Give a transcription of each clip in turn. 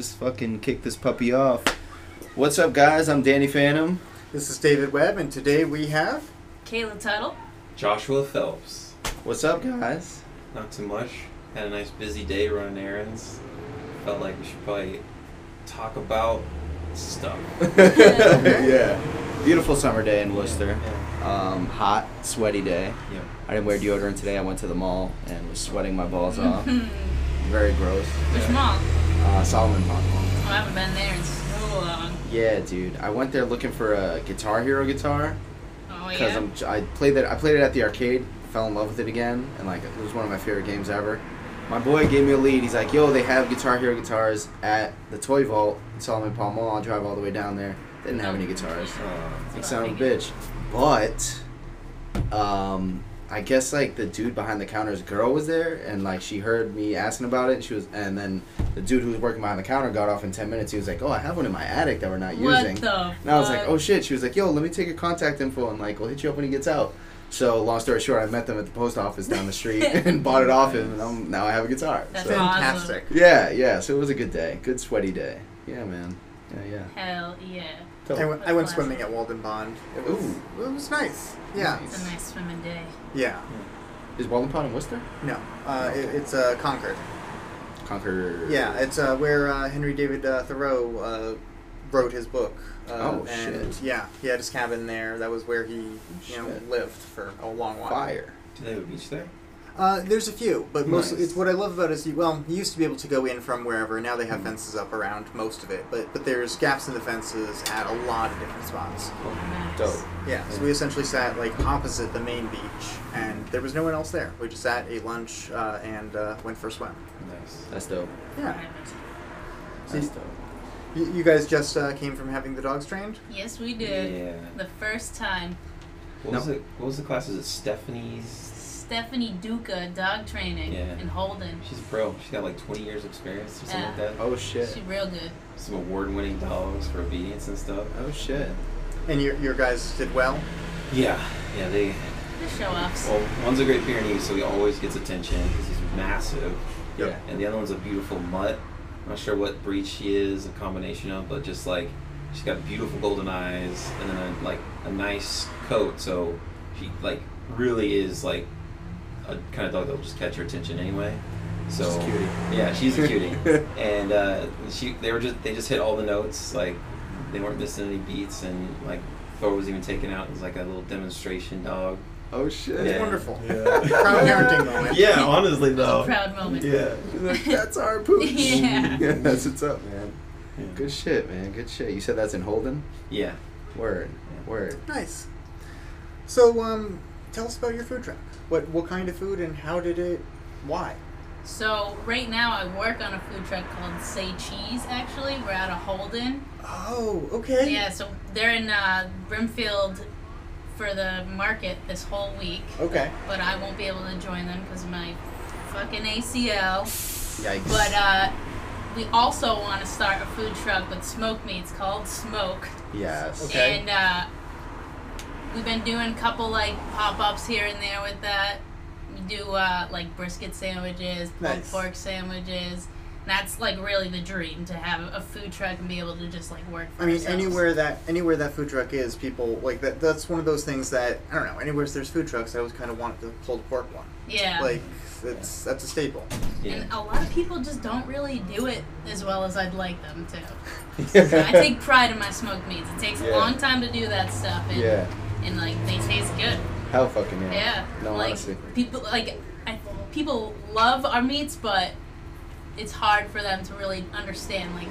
Just fucking kick this puppy off. What's up, guys? I'm Danny Phantom. This is David Webb, and today we have. Kayla Tuttle. Joshua Phelps. What's up, guys? Not too much. Had a nice busy day running errands. Felt like we should probably talk about stuff. yeah. Beautiful summer day in Worcester. Yeah. Um, hot, sweaty day. Yep. I didn't wear deodorant today. I went to the mall and was sweating my balls off. Very gross. mall? Uh, Solomon Mall. Oh, I haven't been there in so long. Yeah, dude. I went there looking for a Guitar Hero guitar Oh because yeah. I'm I played that I played it at the arcade. Fell in love with it again, and like it was one of my favorite games ever. My boy gave me a lead. He's like, "Yo, they have Guitar Hero guitars at the Toy Vault in Solomon Pond Mall." I'll drive all the way down there. They didn't have any guitars. Uh, Like son of a bitch. But, um, I guess like the dude behind the counter's girl was there, and like she heard me asking about it. And she was, and then the dude who was working behind the counter got off in ten minutes. He was like, "Oh, I have one in my attic that we're not what using." the? And I was like, oh shit. She was like, yo, let me take your contact info and like we'll hit you up when he gets out. So long story short, I met them at the post office down the street and bought it off him, and I'm, now I have a guitar. That's so. Fantastic. Yeah, yeah. So it was a good day, good sweaty day. Yeah, man. Yeah, yeah. Hell yeah. I went, I went swimming at Walden Pond. It was, Ooh. it was nice. Yeah. It's a nice swimming day. Yeah. Is Walden Pond in Worcester? No. Uh, it, it's uh, Concord. Concord. Yeah, it's uh, where uh, Henry David uh, Thoreau uh, wrote his book. Uh, Oh, and shit. Yeah, he had his cabin there. That was where he, you know, Shit. lived for a long while. Fire. do they have a beach there? Uh, there's a few, but mostly Nice. it's what I love about it is you, well, you used to be able to go in from wherever. Now they have Mhm. fences up around most of it, but but there's gaps in the fences at a lot of different spots. Nice. Dope. Yeah, so we essentially sat like opposite the main beach, and there was no one else there. We just sat, ate lunch, uh, and uh, went for a swim. Nice. That's dope. Yeah. That's See- dope. You, you guys just uh, came from having the dogs trained? Yes, we did. Yeah. The first time, What was it? What was the class? Is it Stephanie's? Stephanie Duca dog training Yeah. in Holden. She's a pro. She's got like 20 years experience or something Yeah. like that. Oh shit. She's real good. Some award-winning dogs for obedience and stuff. Oh shit. And your, your guys did well? Yeah. Yeah. They. The show offs. Well, one's a Great Pyrenees, so he always gets attention because he's massive. Yeah. And the other one's a beautiful mutt. I'm not sure what breed she is, a combination of, but just like she's got beautiful golden eyes and then a, like a nice coat. So she like really is like a kind of dog that'll just catch your attention anyway. So She's a cutie. yeah, she's a cutie. and uh, she they were just they just hit all the notes like they weren't missing any beats and like Thor was even taken out as like a little demonstration dog. Oh shit. That's Yeah. wonderful. Yeah. Proud parenting moment. Yeah, honestly though. proud moment. Yeah. Like, that's our pooch. Yeah. that's what's up, man. Yeah. Good shit, man. Good shit. You said that's in Holden? Yeah. Word. Yeah. Word. Nice. So, um, tell us about your food truck. What what kind of food and how did it? Why? So right now I work on a food truck called Say Cheese. Actually, we're out of Holden. Oh, okay. Yeah, so they're in uh, Brimfield for the market this whole week, Okay. but I won't be able to join them because of my fucking ACL. Yikes. But uh, we also want to start a food truck with smoke meats called Smoke, yes. Okay. and uh, we've been doing a couple like pop ups here and there with that. We do uh, like brisket sandwiches, pulled Nice. pork sandwiches. That's like really the dream to have a food truck and be able to just like work. For I mean, ourselves. anywhere that anywhere that food truck is, people like that. That's one of those things that I don't know. Anywhere there's food trucks, I always kind of want the pulled pork one. Yeah. Like that's that's a staple. Yeah. And a lot of people just don't really do it as well as I'd like them to. So I take pride in my smoked meats. It takes Yeah. a long time to do that stuff, and, yeah. And like they taste good. Hell fucking yeah. Yeah, No, like honestly. people like I, people love our meats, but it's hard for them to really understand. Like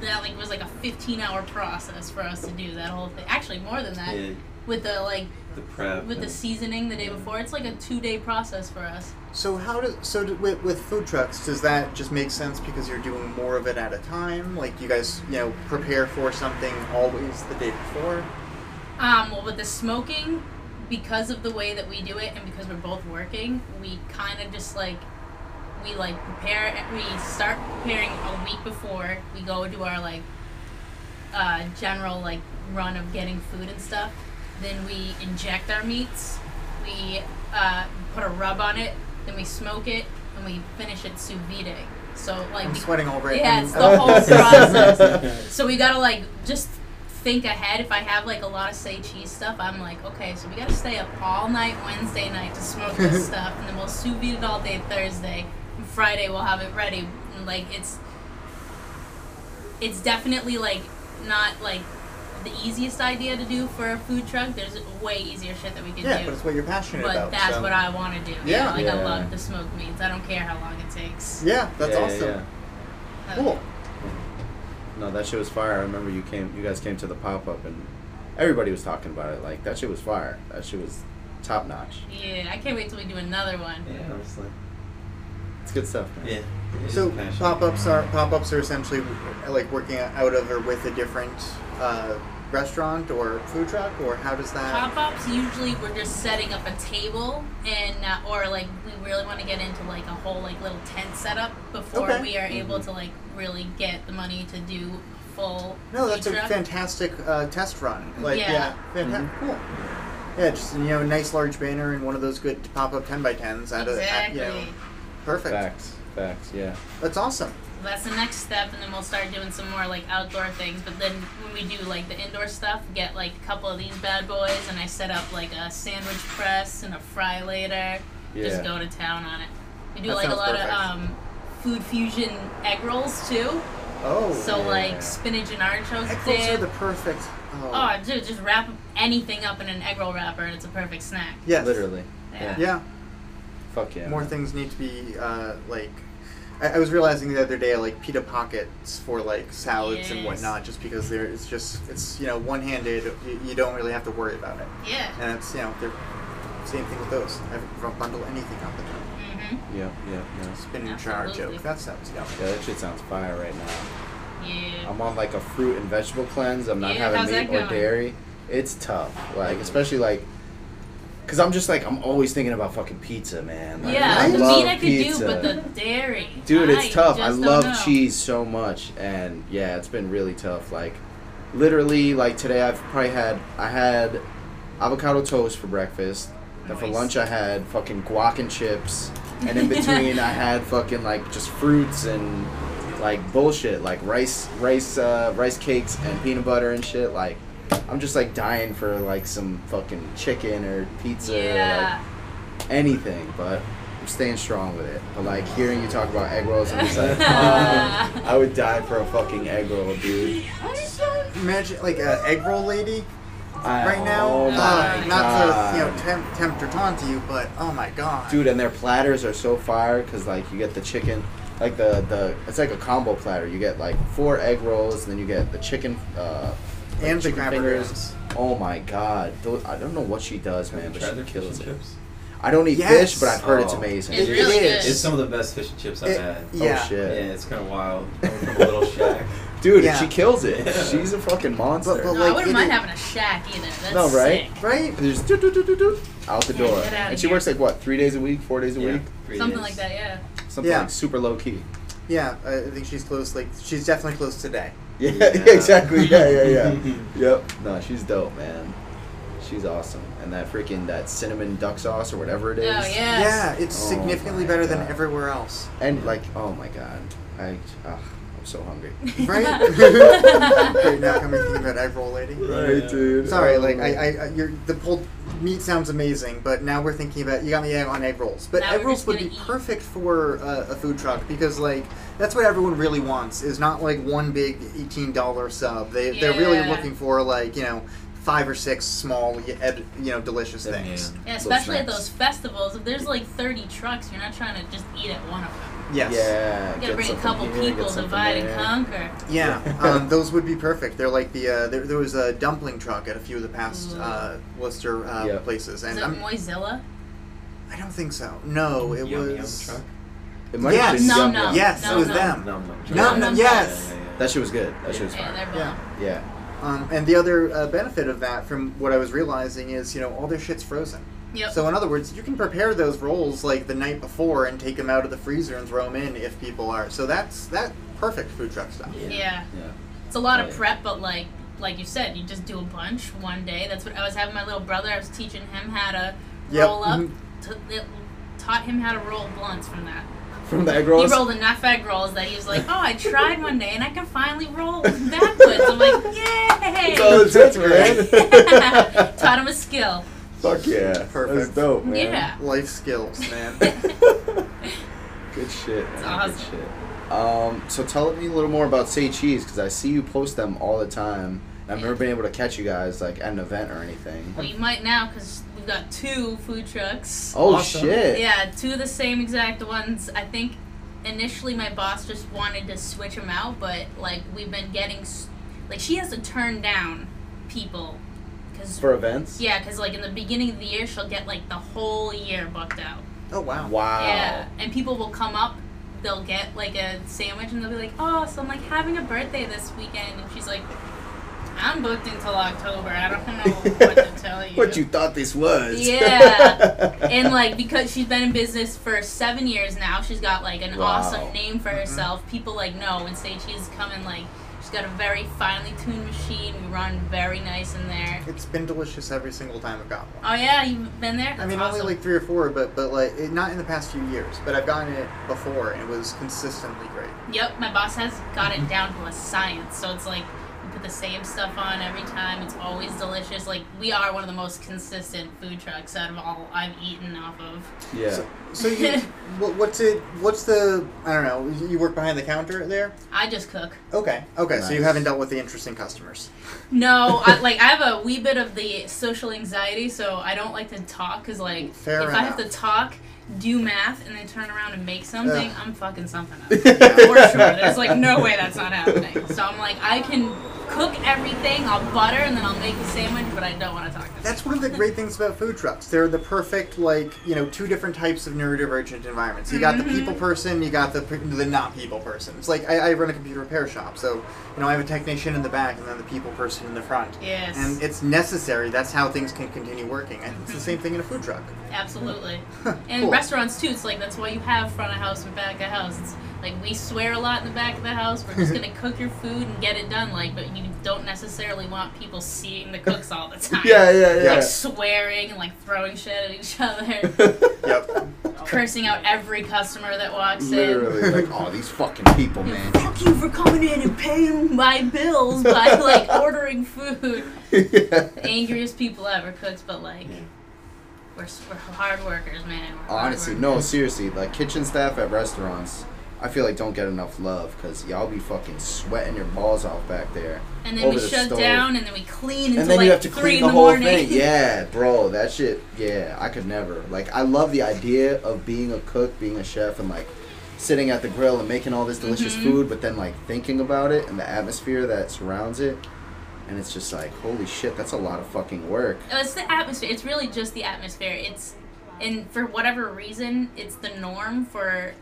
that, like was like a 15 hour process for us to do that whole thing. Actually, more than that. Yeah, With the like the prep. with the seasoning the day before, it's like a two day process for us. So how does so do, with, with food trucks does that just make sense because you're doing more of it at a time? Like you guys, you know, prepare for something always the day before. Um, well, with the smoking, because of the way that we do it, and because we're both working, we kind of just like we like prepare. We start preparing a week before we go do our like uh, general like run of getting food and stuff. Then we inject our meats. We uh, put a rub on it. Then we smoke it, and we finish it sous vide. So like I'm we- sweating already. Yeah, it's the whole process. so we gotta like just think ahead. If I have like a lot of say cheese stuff, I'm like, okay, so we gotta stay up all night Wednesday night to smoke this stuff, and then we'll sous vide it all day Thursday. And Friday we'll have it ready. And, like it's it's definitely like not like the easiest idea to do for a food truck. There's way easier shit that we can yeah, do. but it's what you're passionate But about. But that's so- what I want to do. Yeah. like I love the smoked meats. I don't care how long it takes. Yeah, that's Yeah, yeah, awesome. yeah. Cool. No, that shit was fire. I remember you came, you guys came to the pop up, and everybody was talking about it. Like that shit was fire. That shit was top notch. Yeah, I can't wait till we do another one. Yeah, honestly. It's good stuff, man. Yeah. So pop-ups are pop-ups are essentially like working out of or with a different uh, restaurant or food truck, or how does that? Pop ups usually we're just setting up a table and uh, or like we really want to get into like a whole like little tent setup before Okay. we are able to like really get the money to do full. No, that's a truck. fantastic uh, test run. Like, yeah, Yeah. fanta- cool. Yeah, just you know, nice large banner and one of those good pop-up ten by tens. At a, at, Exactly. you know, perfect. Facts, facts. Yeah. That's awesome. That's the next step, and then we'll start doing some more like outdoor things. But then when we do like the indoor stuff, get like a couple of these bad boys, and I set up like a sandwich press and a fry later. Just go to town on it. We do That like a lot perfect. of um, food fusion egg rolls too. Oh, So yeah. like spinach and artichoke egg rolls are the perfect. Oh, Oh, dude, just wrap anything up in an egg roll wrapper, and it's a perfect snack. Yeah, Literally. Yeah. Yeah, Fuck yeah. more man. things need to be uh, like. I, I was realizing the other day, like pita pockets for like salads and Yes. whatnot, just because there it's just it's you know one handed. You, you don't really have to worry about it, Yeah. and it's you know they're same thing with those. I don't bundle anything up in them. Mhm. Yeah, yeah, yeah. Spinach Absolutely. joke. That sounds yummy. Yeah, that shit sounds fire right now. Yeah. I'm on like a fruit and vegetable cleanse. I'm not Yeah, how's having that meat or going? dairy. It's tough. Like especially like, cause I'm just like I'm always thinking about fucking pizza, man. Like, yeah, I the love meat I could pizza. do, but the dairy. Dude, it's I tough. I love know. cheese so much, and yeah, it's been really tough. Like, literally, like today, I've probably had I had avocado toast for breakfast. Then for lunch, I had fucking guac and chips, and in between, I had fucking like just fruits and like bullshit, like rice, rice, uh, rice cakes and peanut butter and shit. Like, I'm just like dying for like some fucking chicken or pizza. Or, like, anything, but I'm staying strong with it. But like hearing you talk about egg rolls, I'm just like, oh, I would die for a fucking egg roll, dude. Imagine like an egg roll lady I- right now. Oh Uh, my not god. to you know tempt, tempt or taunt you, but oh my god, Dude, and their platters are so fire because like you get the chicken, like the the it's like a combo platter. You get like four egg rolls, and then you get the chicken. Uh, like and the chicken crab fingers. fingers. Oh my god, Those, I don't know what she does, Have man, but she kills it. chips? I don't eat Yes. fish, but I've heard it's Oh. amazing. It's It really is. good. It's some of the best fish and chips I've It- had. Oh, yeah. Oh shit. Yeah, it's kind of wild. Coming from a little shack. Dude, Yeah. she kills it. Yeah. She's a fucking monster. But- but No, like, I wouldn't mind having a shack either. That's No, right? sick. Right? There's do do do do do out the Yeah, door, get outta and she here. works like what three days a week, four days a week, three Something days. like that, yeah. something Yeah. like super low key. Yeah, I I think she's close. Like she's definitely close today. Yeah, Yeah. exactly. Yeah, yeah, yeah. yep. No, she's dope, man. She's awesome, and that freaking that cinnamon duck sauce or whatever it oh, is. Oh, yeah. Yeah, it's Oh significantly my better than everywhere else. And like, oh my god, I, ugh, I'm so hungry. Right? right now, coming thinking about egg roll lady. Right, dude. Sorry, Oh, like man. I, I, I your the pulled meat sounds amazing, but now we're thinking about you got me on egg rolls. But Now egg rolls would be eat. perfect for uh, a food truck because like that's what everyone really wants is not like one big eighteen dollar sub. They they're really looking for like you know five or six small you know delicious things. Yeah, Little especially at those festivals. If there's like 30 trucks, you're not trying to just eat at one of them. Yes. Yeah. You gotta get bring a couple here, people, something divide and conquer. Yeah, um, those would be perfect. They're like the uh, there, there was a dumpling truck at a few of the past uh, Worcester uh, Yep. places, Is it I'm, Moizilla? I don't think so. No, it Yum Yum was. truck. It might Yes. have been Num Yum Num. Yum. Yes, Num it was Num. them. Num Num. Num Num Num, Num. yes. Yeah, yeah, yeah. That shit was good. That shit was Yeah, fire. they're Yeah. Yeah. Um, and the other uh, benefit of that, from what I was realizing, is you know all their shit's frozen. Yep. So in other words, you can prepare those rolls like the night before and take them out of the freezer and throw them in if people are. So that's that perfect food truck stuff. yeah. Yeah. It's a lot of prep, but like like you said, you just do a bunch one day. That's what I was having my little brother. I was teaching him how to Yep. roll up. Mhm. T- it taught him how to roll blunts from that From the egg He rolled enough egg rolls that he was like, "Oh, I tried one day and I can finally roll backwards." I'm like, "Yay!" Oh, that's man. Taught him a skill. Fuck yeah. That's Perfect. dope, man. Yeah. Life skills, man. Good shit. Man. awesome. Good shit. Um, so tell me a little more about Say Cheese because I see you post them all the time. I've never been able to catch you guys like at an event or anything. Well, you might now because we've got two food trucks. Oh Awesome. shit! Yeah, two of the same exact ones. I think initially my boss just wanted to switch them out, but like we've been getting, like she has to turn down people, cause For events. yeah, cause like in the beginning of the year she'll get like the whole year booked out. oh wow. Wow. Yeah, and people will come up, they'll get like a sandwich and they'll be like, oh, so I'm like having a birthday this weekend, and she's like, I'm booked until October. I don't know what to tell you. what you thought this was? Yeah. and like because she's been in business for seven years now, she's got like an Wow. awesome name for mm-hmm. herself. People like know and say she's coming like she's got a very finely tuned machine. We run very nice in there. It's been delicious every single time I've gotten one. Oh yeah, you've been there. That's I mean, awesome. only like three or four, but but like it, not in the past few years. But I've gotten it before, and it was consistently great. Yep, my boss has got it down to a science. So it's like put the same stuff on every time. It's always delicious. Like we are one of the most consistent food trucks out of all I've eaten off of. Yeah. So, so you, what, what's it? What's the? I don't know. You work behind the counter there. I just cook. Okay. Okay. So you haven't dealt with the interesting customers. No, I, like I have a wee bit of the social anxiety, so I don't like to talk. Cause like Fair if I have to talk, do math, and then turn around and make something, Ugh. I'm fucking something up. For sure, there's like no way that's not happening. So I'm like, I can cook everything. I'll butter, and then I'll make the sandwich, but I don't want to talk. To That's one of the great things about food trucks. They're the perfect, like, you know, two different types of neurodivergent environments. You got the people mm-hmm. person, you got the the not people person. It's like I, I run a computer repair shop, so you know I have a technician in the back and then the people person in the front. Yes. And it's necessary. That's how things can continue working. And it's the same thing in a food truck. Absolutely. And Cool. restaurants too. It's like that's why you have front of house and back of house. It's like we swear a lot in the back of the house. We're just gonna cook your food and get it done. Like, but you don't necessarily want people seeing the cooks all the time. Yeah, yeah, yeah. Like swearing and like throwing shit at each other, Yep. cursing out every customer that walks in. Literally, like, oh, these fucking people, man. Fuck you for coming in and paying my bills by like ordering food. yeah. Angriest people ever cooks, but like. Yeah. We're, we're hard workers, man. We're hard Honestly, workers. no, seriously, like kitchen staff at restaurants, I feel like don't get enough love because y'all be fucking sweating your balls off back there. And then we the shut stove. down, and then we clean until And then like you have to clean the the, whole morning. thing. Yeah, bro, that shit. Yeah, I could never. Like, I love the idea of being a cook, being a chef, and like sitting at the grill and making all this delicious Mhm. food, but then like thinking about it and the atmosphere that surrounds it, and it's just like, holy shit, that's a lot of fucking work. Oh, It's the atmosphere. It's really just the atmosphere. It's, and for whatever reason, it's the norm for,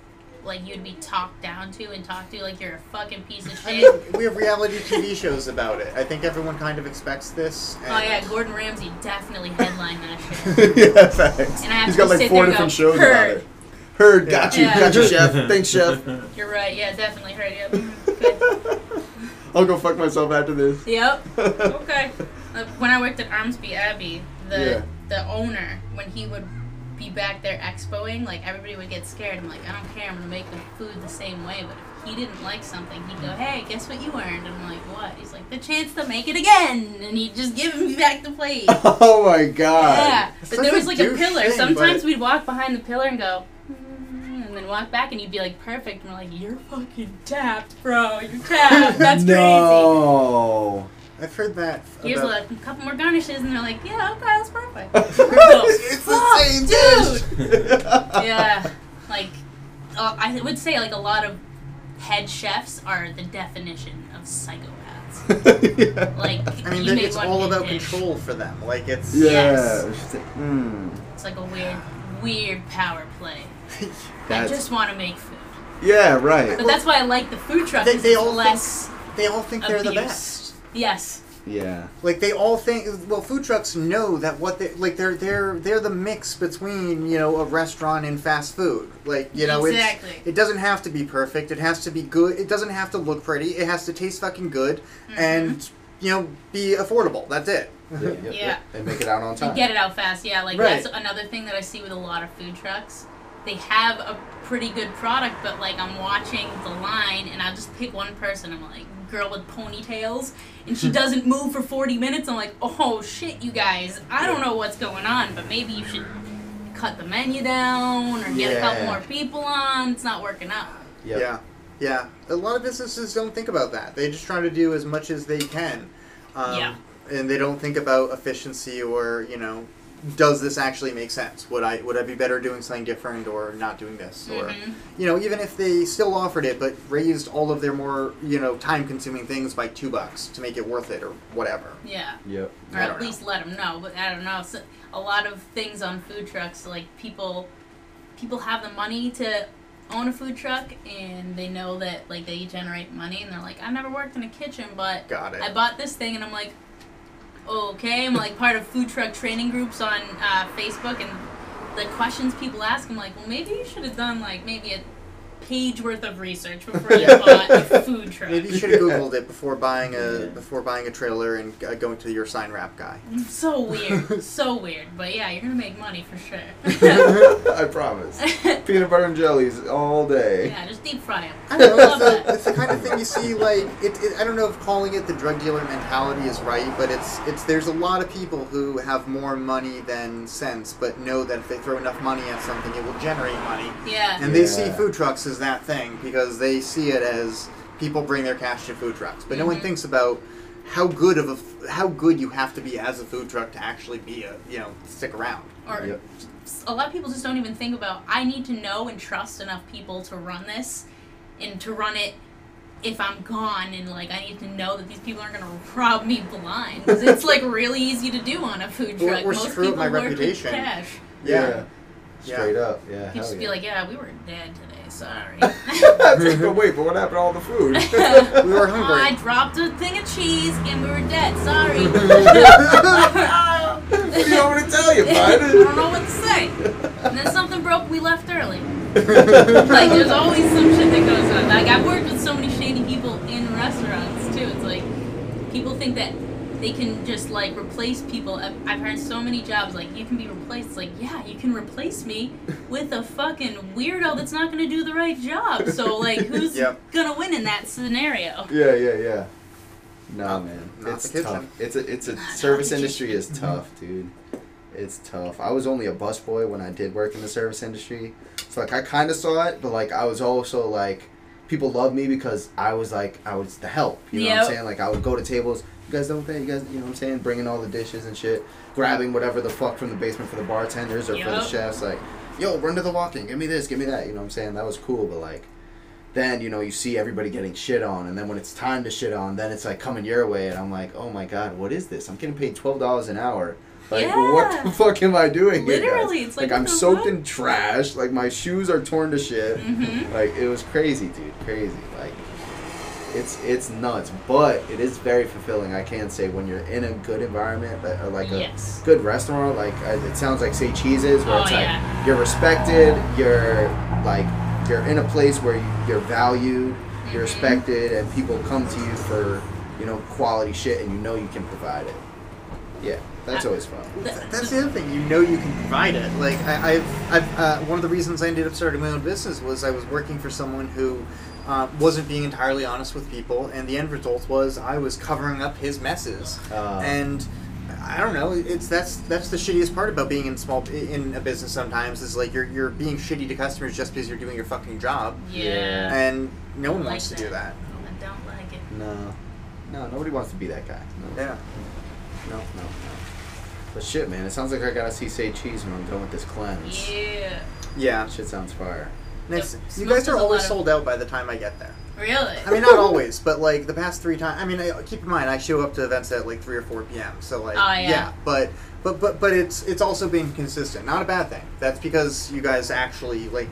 like, you'd be talked down to and talked to like you're a fucking piece of shit. I shit. mean, we have reality TV shows about it. I think everyone kind of expects this. oh and- yeah, Gordon Ramsay definitely headlined that shit. yeah, thanks. And I have He's to got like sit four there different go, shows about it. Heard, got you, Yeah. got you, chef. Thanks, chef. You're right. Yeah, definitely heard. Yep. Good. I'll go fuck myself after this. Yep. Okay. Uh, When I worked at Armsby Abbey, the Yeah. the owner, when he would be back there expoing, like everybody would get scared. I'm like, I don't care. I'm gonna make the food the same way. But if he didn't like something, he'd go, Hey, guess what you earned? And I'm like, What? He's like, The chance to make it again. And he'd just give me back the plate. Oh my god. yeah. But Such there a was like a pillar. thing, Sometimes but- we'd walk behind the pillar and go. "Mm," And then walk back, and you'd be like, perfect. And we're like, you're fucking tapped, bro. You're tapped. That's crazy. No. I've heard that. Here's about- a couple more garnishes, and they're like, yeah, okay, that's perfect. it's the same dish. yeah, like uh, I would say like a lot of head chefs are the definition of psychopaths. yeah. Like I mean, you then make it's all about dish. control for them. Like it's. Yeah. Yes. it's like, mm, It's like a weird, weird power play. I just want to make food, yeah, right. but that's why I like the food truck. They- they it's all think- They all think they're the best. Yes. Yeah. Like they all think. Well, food trucks know that what they like. They're they're they're the mix between you know a restaurant and fast food. Like you know, Exactly. it's, it doesn't have to be perfect. It has to be good. It doesn't have to look pretty. It has to taste fucking good, Mm-hmm. and you know be affordable. That's it. Yep, yep, Yeah. yep. And make it out on time. And get it out fast. Yeah, like Right. that's another thing that I see with a lot of food trucks they have a pretty good product, but like I'm watching the line and I'll just pick one person. I'm like, girl with ponytails, and she doesn't move for 40 minutes. I'm like, oh shit, you guys, I don't know what's going on, but maybe you should cut the menu down or get a couple more people on. It's not working out. Yep. Yeah, yeah. A lot of businesses don't think about that. They just try to do as much as they can. Um, Yeah. And they don't think about efficiency or you know, does this actually make sense? Would I would I be better doing something different or not doing this? Or Mhm. you know, even if they still offered it but raised all of their more you know time consuming things by two bucks to make it worth it or whatever. Yeah. Yep. or at don't know. least let them know. But I don't know. So, a lot of things on food trucks, like people, people have the money to own a food truck, and they know that like they generate money, and they're like, I've never worked in a kitchen, but Got it. I bought this thing, and I'm like, okay, I'm like part of food truck training groups on uh, Facebook, and the questions people ask, I'm like, well, maybe you should have done like maybe a page worth of research before you bought a food truck. Maybe you should have googled it before buying a Yeah. before buying a trailer and uh, going to your sign wrap guy. So weird, so weird. But yeah, you're gonna make money for sure. I promise. Peanut butter and jellies all day. yeah, just deep fry them. I don't know. It's Love the, it's the kind of thing you see. Like, it, it, I don't know if calling it the drug dealer mentality is right, but it's it's. There's a lot of people who have more money than sense, but know that if they throw enough money at something, it will generate money, Yeah. and they see food trucks as that thing because they see it as people bring their cash to food trucks. But no one Mhm. thinks about how good of a f- how good you have to be as a food truck to actually be a you know stick around. or Yep. a lot of people just don't even think about I need to know and trust enough people to run this and to run it if I'm gone and like I need to know that these people aren't gonna rob me blind 'Cause it's like really easy to do on a food Or- truck. or Most screw up people my reputation. cash. Yeah. Straight up. Yeah. You hell just be yeah. like, yeah, we were dead today. Sorry. but wait, but what happened to all the food? We were Oh, I dropped a thing of cheese and we were dead. Sorry. what do you want me to tell you, bud? I don't know what to say. And then something broke. We left early. like there's always some shit that goes on. Like I've worked with so many shady people in restaurants too. It's like people think that they can just like replace people. I've, I've heard so many jobs like you can be replaced. It's like yeah, you can replace me with a fucking weirdo that's not gonna do the right job. So like who's Yep. gonna win in that scenario? Yeah, yeah, yeah. No, man, not it's tough. It's a it's a Not service the industry is tough, dude. It's tough. I was only a busboy when I did work in the service industry, so like I kind of saw it, but like I was also like people loved me because I was like I was the help. You know what I'm saying? Like I would go to tables. You guys don't pay. You guys, you know what I'm saying? Bringing all the dishes and shit, grabbing whatever the fuck from the basement for the bartenders or for the chefs. Like, yo, run to the walk-in. Give me this. Give me that. You know what I'm saying? That was cool, but like then you know you see everybody getting shit on and then when it's time to shit on then it's like coming your way and i'm like oh my god what is this i'm getting paid $12 an hour like what the fuck am i doing here? Literally, it's like, i'm soaked fuck? in trash like my shoes are torn to shit Mm-hmm. like it was crazy dude crazy like it's it's nuts but it is very fulfilling i can say when you're in a good environment that- like a Yes. good restaurant like uh, it sounds like say cheeses where Oh, it's like yeah. you're respected you're like you're in a place where you, you're valued you're Mhm. respected and people come to you for you know quality shit and you know you can provide it yeah that's I- always fun Th- That's the other thing. You know you can provide it. Like I, I've, I've uh, one of the reasons I ended up starting my own business was I was working for someone who uh, wasn't being entirely honest with people, and the end result was I was covering up his messes. Uh, and I don't know. It's that's that's the shittiest part about being in small in a business. Sometimes is like you're you're being shitty to customers just because you're doing your fucking job, Yeah. and no one I like wants to do that. I don't like it. no no nobody wants to be that guy no Yeah. no no no but shit man it sounds like i gotta see say cheese when i'm done with this cleanse Yeah. Yeah. shit sounds fire You guys is are a always lot of- sold out by the time I get there. Really? I mean, not always, but like the past three times. I mean, I, keep in mind I show up to events at like three or four p.m. So like, Oh, yeah. but but but but it's it's also been consistent. Not a bad thing. That's because you guys actually like,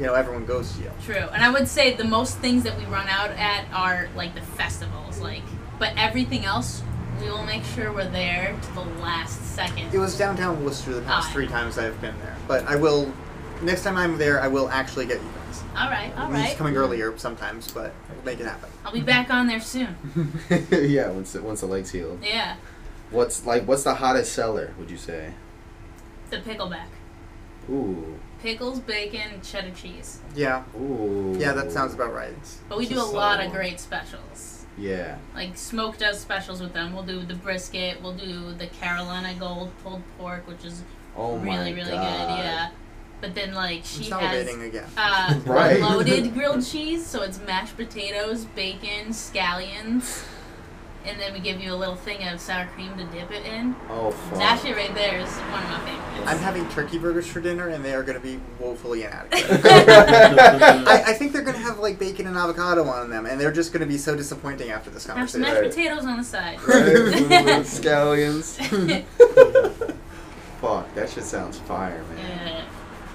you know, everyone goes to you. True. And I would say the most things that we run out at are like the festivals, like but everything else we will make sure we're there to the last second. It was downtown Worcester the past Oh, three times I've been there, but I will. Next time I'm there, I will actually get you guys. all right, all It's right. coming earlier sometimes, but we'll make it happen. I'll be back on there soon. yeah once the, once the legs healed Yeah. what's like what's the hottest seller would you say The pickleback. ooh pickles, bacon, cheddar cheese. Yeah, Ooh. yeah, that sounds about right. But we It's do a a lot solid of one. great specials. Yeah. Like Smoke does specials with them. We'll do the brisket. We'll do the Carolina Gold pulled pork, which is Oh my really really God. good. Yeah. But then like I'm she has again. uh, Right. loaded grilled cheese, so it's mashed potatoes, bacon, scallions, and then we give you a little thing of sour cream to dip it in. Oh fuck. That shit right there is one of my favorites. I'm having turkey burgers for dinner, and they are going to be woefully inadequate. I, I think they're going to have like bacon and avocado on them, and they're just going to be so disappointing after this conversation. Have some conversation. mashed potatoes on the side. Right, scallions. Fuck, that shit sounds fire, man. yeah,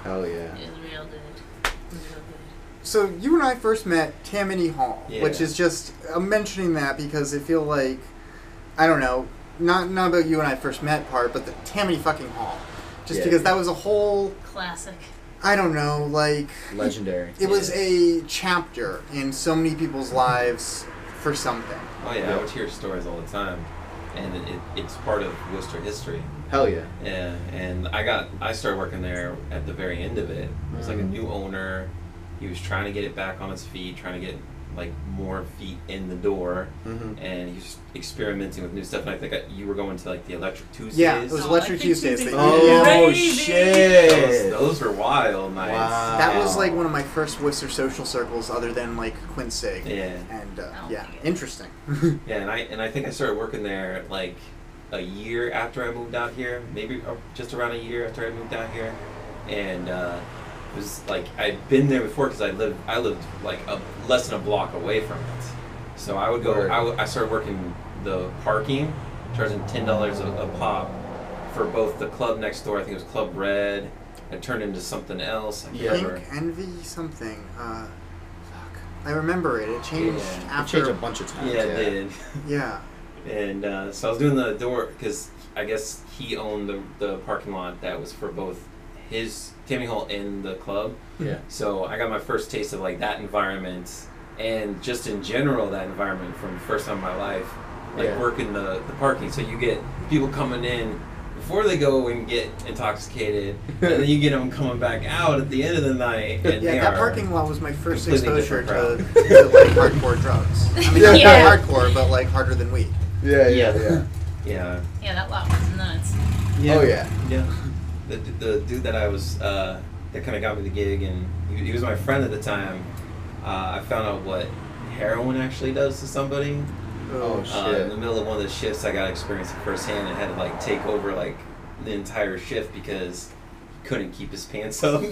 Hell yeah. it was real good. It was real good. So you and I first met Tammany Hall, Yeah. which is just I'm mentioning that because I feel like I don't know, not not about you and I first met part, but the Tammany fucking Hall, just Yeah. because that was a whole Classic. I don't know like Legendary. it was a chapter in so many people's lives for something. Oh yeah, Yeah. I would hear stories all the time, and it, it, it's part of Worcester history. Hell yeah. Yeah, and I got I started working there at the very end of it. It was like a Mhm. new owner. He was trying to get it back on its feet, trying to get like more feet in the door, Mm-hmm. and he was experimenting with new stuff. And I think I, you were going to like the Electric Tuesdays. Yeah, it was Oh, Electric Electric Tuesdays. Tuesdays. Oh. Crazy. shit. Those, those were wild nights. Wow. That was like one of my first Worcester social circles, other than like Quincy. Yeah, And uh, Oh, yeah, interesting. yeah, and I and I think I started working there like a year after I moved out here, maybe uh, just around a year after I moved out here, and uh, it was like I'd been there before because I lived I lived like a, less than a block away from it, so I would go. Word. I, w- I started working the parking, charging ten dollars a a pop for both the club next door. I think it was Club Red. It turned into something else. I Yeah. Pink remember. Envy something. Uh, fuck. I remember it. It changed Yeah. It It after. changed a bunch of times. Yeah, it did. Yeah. And uh, so I was doing the door because I guess he owned the, the parking lot that was for both his Tammany Hall and the club. Yeah. So I got my first taste of like that environment and just in general that environment from the first time in my life, like Yeah. working the, the parking. So you get people coming in before they go and get intoxicated, and then you get them coming back out at the end of the night. And Yeah, that parking lot was my first exposure to, to like hardcore drugs. I mean, Yeah. not hardcore, but like harder than weed. Yeah, yeah, Yeah. yeah. Yeah. Yeah, that lot was nuts. Oh yeah. Yeah. The, the dude that I was, uh, that kind of got me the gig, and he, he was my friend at the time. Uh, I found out what heroin actually does to somebody. Oh, Uh, shit. in the middle of one of the shifts, I got to experience it firsthand and had to like take over like the entire shift because he couldn't keep his pants up.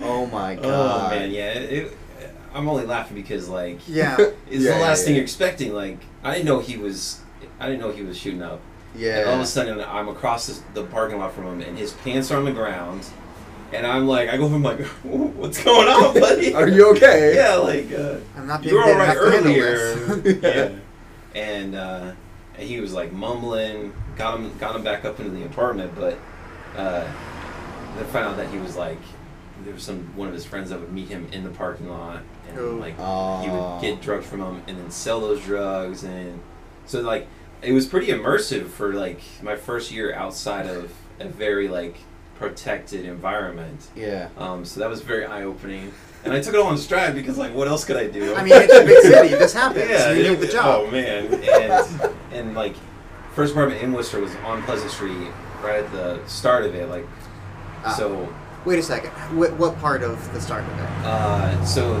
Oh my god! oh god. man, yeah. It, it, I'm only laughing because like Yeah. it's Yeah, the yeah, last thing yeah. you're expecting. Like I didn't know he was. I didn't know he was shooting up. Yeah. And all of a sudden, I'm across this, the parking lot from him, and his pants are on the ground. And I'm like, I go from like, what's going on, buddy? Are you okay? yeah, like uh, I'm not being you were all right earlier. yeah. And uh, and he was like mumbling, got him got him back up into the apartment, but uh, then found out that he was like, there was some one of his friends that would meet him in the parking lot, and Oh. like Oh. he would get drugs from him and then sell those drugs and so like it was pretty immersive for like my first year outside of a very like protected environment Yeah. um, so that was very eye-opening and i took it all in stride because like what else could i do I mean, it's a big city. This happens. yeah you need the job. oh man and and like first apartment in worcester was on pleasant street right at the start of it like Ah. so Wait a second. What, what part of the start of it? Uh, so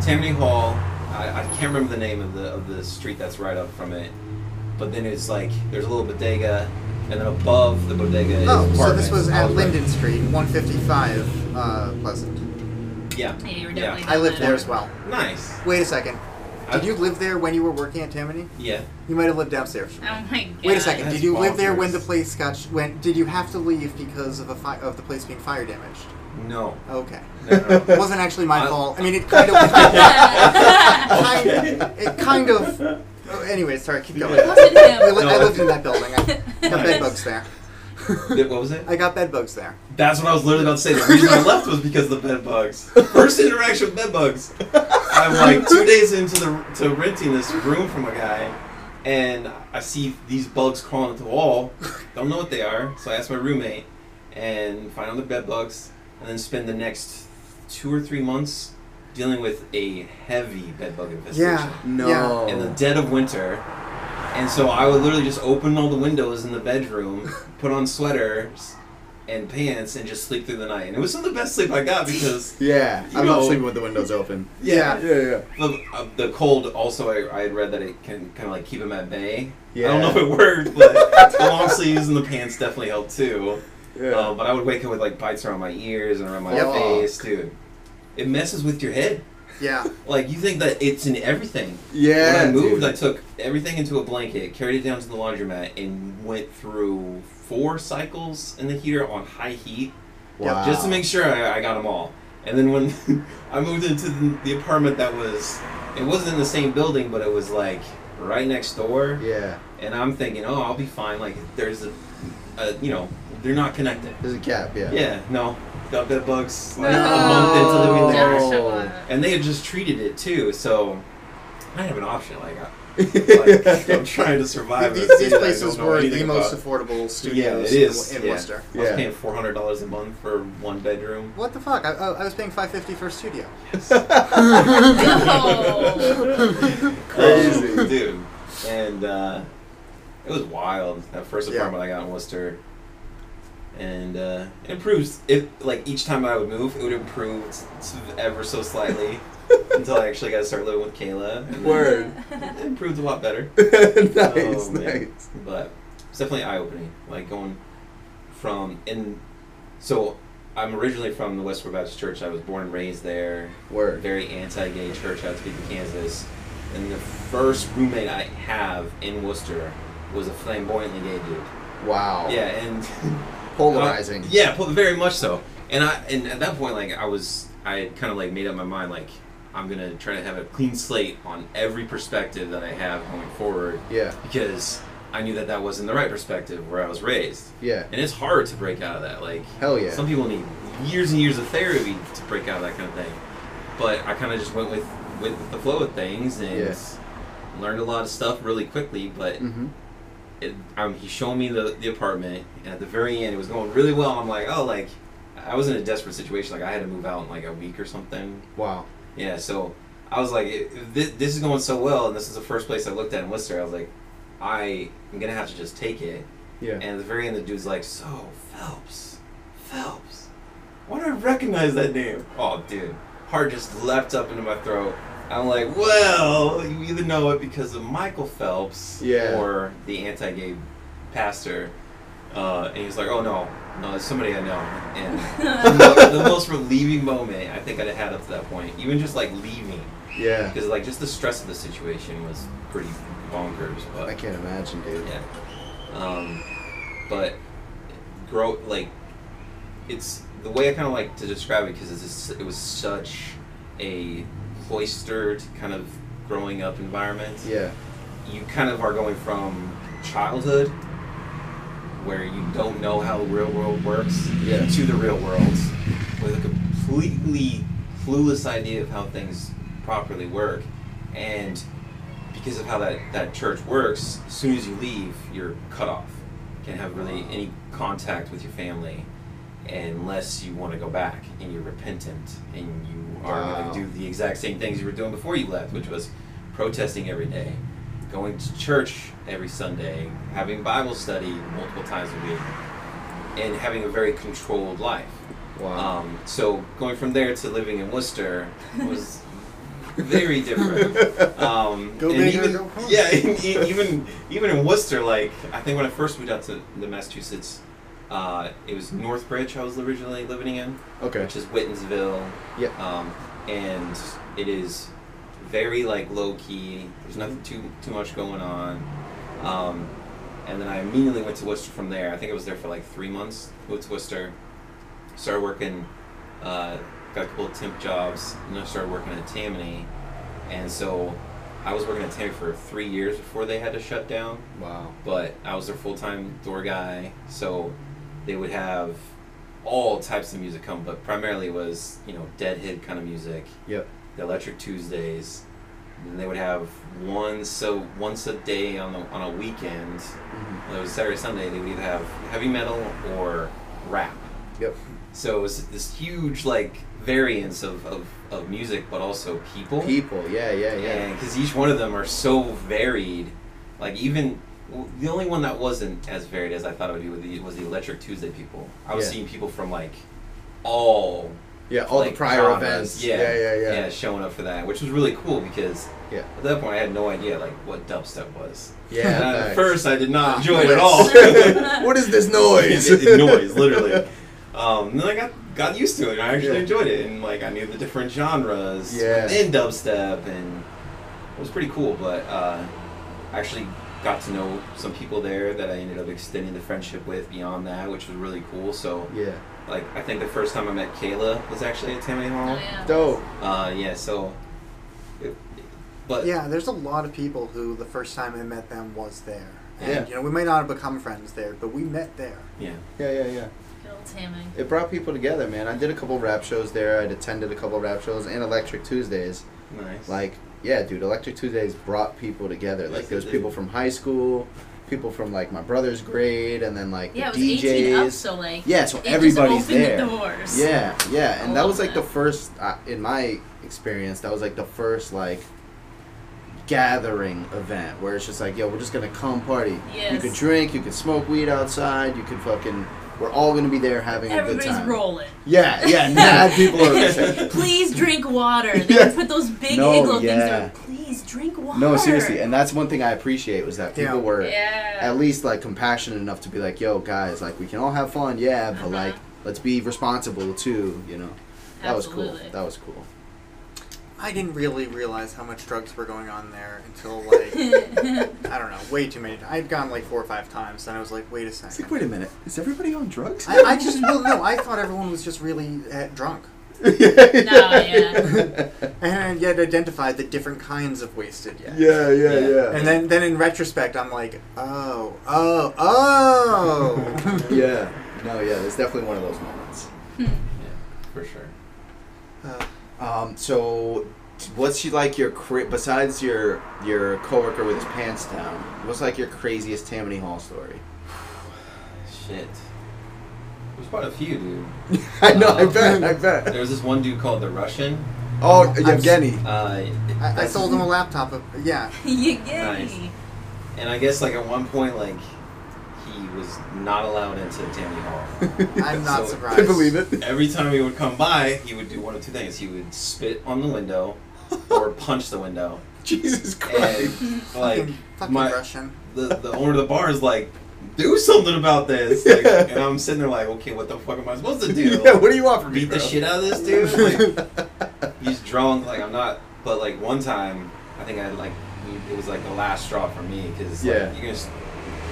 Tammany Hall, I, I can't remember the name of the of the street that's right up from it, but then it's like there's a little bodega, and then above the bodega is Oh, so this apartments. was I at right- Linden Street, 155 uh, Pleasant. Yeah, Yeah, you were yeah. definitely I lived there. there as well. Nice. Wait a second. Did you live there when you were working at Tammany? Yeah. You might have lived downstairs. Oh my god. Wait a second. That's Did you live there when bonkers. the place got? Sh- when did you have to leave because of a fi- of the place being fire damaged? No. Okay. No, no, It wasn't actually my I- fault. I mean, it kind of. kind, it kind of. Oh, Anyways, sorry. Keep going. It wasn't him. I, li- I lived in that building. I got bed bugs there. Th- What was it? I got bed bugs there. That's what I was literally about to say. The reason I left was because of the bed bugs. First interaction with bed bugs. I'm like two days into the to renting this room from a guy, and I see these bugs crawling up the wall. Don't know what they are, so I asked my roommate, and find out the bed bugs. and then spend the next two or three months dealing with a heavy bed bug infestation Yeah. No. in the dead of winter. And so I would literally just open all the windows in the bedroom, put on sweaters and pants, and just sleep through the night. And it was some of the best sleep I got because Yeah, You I'm know- sleeping with the windows open. Yeah. Yeah, yeah. the, uh, the cold. Also, I, I had read that it can kind of like keep them at bay. Yeah. I don't know if it worked, but the long sleeves and the pants definitely helped too. Yeah. Uh, but I would wake up with like bites around my ears and around my Yep. face, dude. It messes with your head. Yeah. Like you think that it's in everything. yeah. when I moved, dude. I took everything into a blanket, carried it down to the laundromat, and went through four cycles in the heater on high heat wow. just to make sure I, I got them all. And then when I moved into the, the apartment that was, it wasn't in the same building, but it was like right next door. Yeah. And I'm thinking, oh, I'll be fine. Like there's a, a you know, they're not connected. There's a gap. Yeah. Yeah, no, got bed bugs like No. a month into living there, Joshua. and they had just treated it too. So I didn't have an option. Like, I, like I'm trying to survive. These, these places were anything the most about. affordable studios it is, in yeah. Worcester. I was Yeah. paying four hundred dollars a month for one bedroom. What the fuck? I, I, I was paying five fifty for a studio. No. Crazy. Um, dude. And uh, it was wild. That first Yeah. apartment I got in Worcester. And uh, it improves. It like each time I would move, it would improve ever so slightly until I actually got to start living with Kayla. And Word. It improved a lot better. nice, Oh, nice. But it's definitely eye opening. Like going from in. So I'm originally from the Westboro Baptist Church. I was born and raised there. Word. Very anti-gay church out of Topeka, Kansas. And the first roommate I have in Worcester was a flamboyantly gay dude. Wow. Yeah, and Polarizing. uh, yeah, very much so. And I and at that point, like I was, I had kind of like made up my mind, like I'm gonna try to have a clean slate on every perspective that I have going forward, Yeah. because I knew that that wasn't the right perspective where I was raised, Yeah. and it's hard to break out of that. Like Hell yeah. some people need years and years of therapy to break out of that kind of thing. But I kind of just went with with the flow of things and Yeah. learned a lot of stuff really quickly. But Mm-hmm. It, um, he showed me the, the apartment, and at the very end, it was going really well. I'm like, oh, like I was in a desperate situation. Like I had to move out in like a week or something. Wow. Yeah, so I was like, if this, this is going so well, and this is the first place I looked at in Worcester. I was like, I am gonna have to just take it. Yeah. And at the very end, the dude's like, "So Phelps, Phelps, why do I recognize that name?" Oh, dude, heart just leapt up into my throat. I'm like, "Well, you either know it because of Michael Phelps, Yeah. or the anti-gay pastor." Uh, and he's like, "Oh no, no, it's somebody I know." And the, mo- the most relieving moment I think I'd had up to that point, even just like leaving, yeah. because like just the stress of the situation was pretty bonkers. But I can't imagine, dude. yeah. Um, but grow like it's the way I kind of like to describe it because it was such a cloistered kind of growing up environment. Yeah. You kind of are going from childhood where you don't know how the real world works Yeah. to the real world with a completely clueless idea of how things properly work and because of how that, that church works as soon as you leave you're cut off can't have really any contact with your family unless you want to go back and you're repentant and you are Wow. going to do the exact same things you were doing before you left which was protesting every day going to church every sunday having bible study multiple times a week and having a very controlled life Wow. um, so going from there to living in Worcester was very different. Um, Go big even, go home. Yeah, even even in Worcester, like I think when I first moved out to the Massachusetts, uh, it was Northbridge I was originally living in, okay. which is Whitinsville. Yeah. Um, and it is very like low key. There's nothing too too much going on. Um, and then I immediately went to Worcester from there. I think I was there for like three months. Moved to Worcester, started working, uh, got a couple of temp jobs, and then I started working at Tammany. And so I was working at Tammany for three years before they had to shut down Wow. but I was their full time door guy, so they would have all types of music come, but primarily was you know Deadhead kind of music, Yep. the Electric Tuesdays. And they would have one so once a day on the, on a weekend. Mm-hmm. It was Saturday Sunday. They would either have heavy metal or rap. Yep. So it was this huge like variance of, of, of music, but also people. People, yeah, yeah, yeah. Because each one of them are so varied, like even the only one that wasn't as varied as I thought it would be was the, was the Electric Tuesday people. I was Yeah. seeing people from like all Yeah, all like, the prior genres. events. Yeah, yeah, yeah, yeah. showing up for that, which was really cool because Yeah. at that point I had no idea like what dubstep was. Yeah, And at first I did not enjoy it at all. what is this noise? It- it- noise, literally. Um, and then I got got used to it, and I actually Yeah. enjoyed it, and like I knew the different genres Yeah. in dubstep, and it was pretty cool. But uh, actually got to know some people there that I ended up extending the friendship with beyond that, which was really cool. So, yeah. like, I think the first time I met Kayla was actually at Tammany Hall. Oh, yeah. Dope. Uh, yeah, so. It, but Yeah, there's a lot of people who the first time I met them was there. And, Yeah. you know, we may not have become friends there, but we met there. yeah, Yeah, yeah, yeah. Good old It brought people together, man. I did a couple rap shows there. I'd attended a couple rap shows and Electric Tuesdays. nice. Like, yeah, dude, Electric Tuesdays brought people together. Like, it there people from high school, people from like my brother's grade, and then like Yeah, it the 18 up, DJs. so like. yeah, so everybody's there. The. Yeah, yeah, and that was like the first, uh, in my experience, that was like the first like gathering event where it's just like, yo, we're just gonna come party. Yes. You could drink, you could smoke weed outside, you could fucking, we're all gonna be there having a good Everybody's time. rolling. Yeah, yeah, mad people are. Please drink water. They Yeah. would put those big No, igloo yeah. things there. Please drink water. no, seriously, and that's one thing I appreciate was that people Yeah. were yeah. at least like compassionate enough to be like, yo, guys, like we can all have fun, yeah, but Uh-huh. like let's be responsible too, you know. That was cool. That was cool. I didn't really realize how much drugs were going on there until like I don't know, way too many. I'd gone like four or five times, and I was like, wait a It's like, second. wait a minute, is everybody on drugs? I, I just well, no, I thought everyone was just really uh, drunk, No, yeah. and yet identified the different kinds of wasted. Yet. Yeah, yeah, Yeah. yeah. And then, then in retrospect, I'm like, oh, oh, oh. yeah. No, yeah, there's definitely one of those moments. yeah, for sure. Uh, Um, so what's she like your cra- besides your your coworker with his pants down? What's like your craziest Tammany Hall story? Shit. There's quite a few, dude. I know, I Um, bet, I bet. There was this one dude called the Russian. Oh, I'm Yevgeny. Uh, I, I sold him a laptop. Of, yeah, you Nice. gay. And I guess like at one point, like he was not allowed into Tammany Hall. I'm not So- surprised. I believe it. Every time he would come by, he would do one of two things. He would spit on the window or punch the window. Jesus And Christ. like fucking, fucking my Russian. the, the owner of the bar is like, do something about this. Like, and I'm sitting there like, okay, what the fuck am I supposed to do? yeah, what do you want from me, beat the shit out of this dude? Like, he's drunk. Like I'm not. But like one time, I think I like it was like the last straw for me because like, Yeah. you can just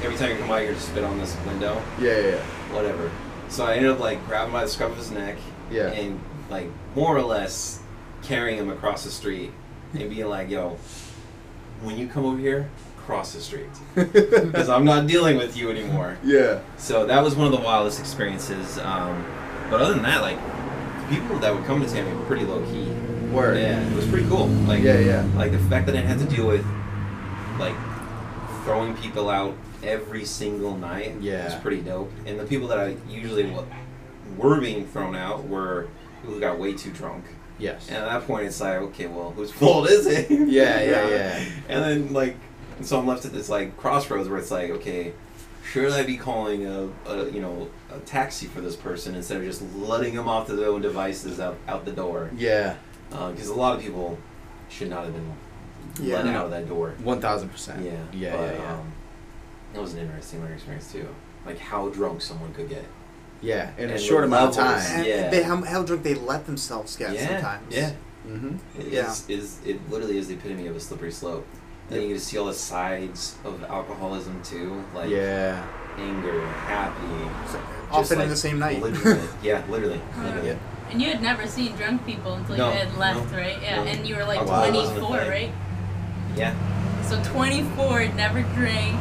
every time you come by, you're just spit on this window, yeah, yeah, whatever. So I ended up like grabbing by the scruff of his neck yeah. and like more or less carrying him across the street and being like, "Yo, when you come over here, cross the street because I'm not dealing with you anymore." yeah. So that was one of the wildest experiences. Um, but other than that, like the people that would come to Tammy were pretty low key. Word. Yeah, it was pretty cool. Like Yeah, yeah. like the fact that I had to deal with like throwing people out every single night Yeah. it's pretty dope. And the people that I usually wa- were being thrown out were who got way too drunk. Yes. And at that point, it's like, okay, well, whose fault is it? Yeah, yeah, yeah. And then like, so I'm left at this like crossroads where it's like, okay, should I be calling a, a you know a taxi for this person instead of just letting them off to their own devices out out the door? Yeah. Because a lot of people should not have been Yeah. let out of that door. One thousand percent. Yeah, Yeah, but, yeah, yeah. Um, that was an interesting learning experience too. Like how drunk someone could get. yeah. In a short amount of levels. time. And Yeah. they, how, how drunk they let themselves get yeah, sometimes. yeah. Mm-hmm. It Yeah. is, is it literally is the epitome of a slippery slope. And Yep. you get to see all the sides of alcoholism too, like yeah. anger, happy, So, just, often like, in the same night. belligerent. yeah, literally. Uh, literally. Yeah. And you had never seen drunk people until No, you had left, no, right? Yeah, no. and you were like Alcohol wasn't a 24, thing. right? Yeah. So 24, never drank,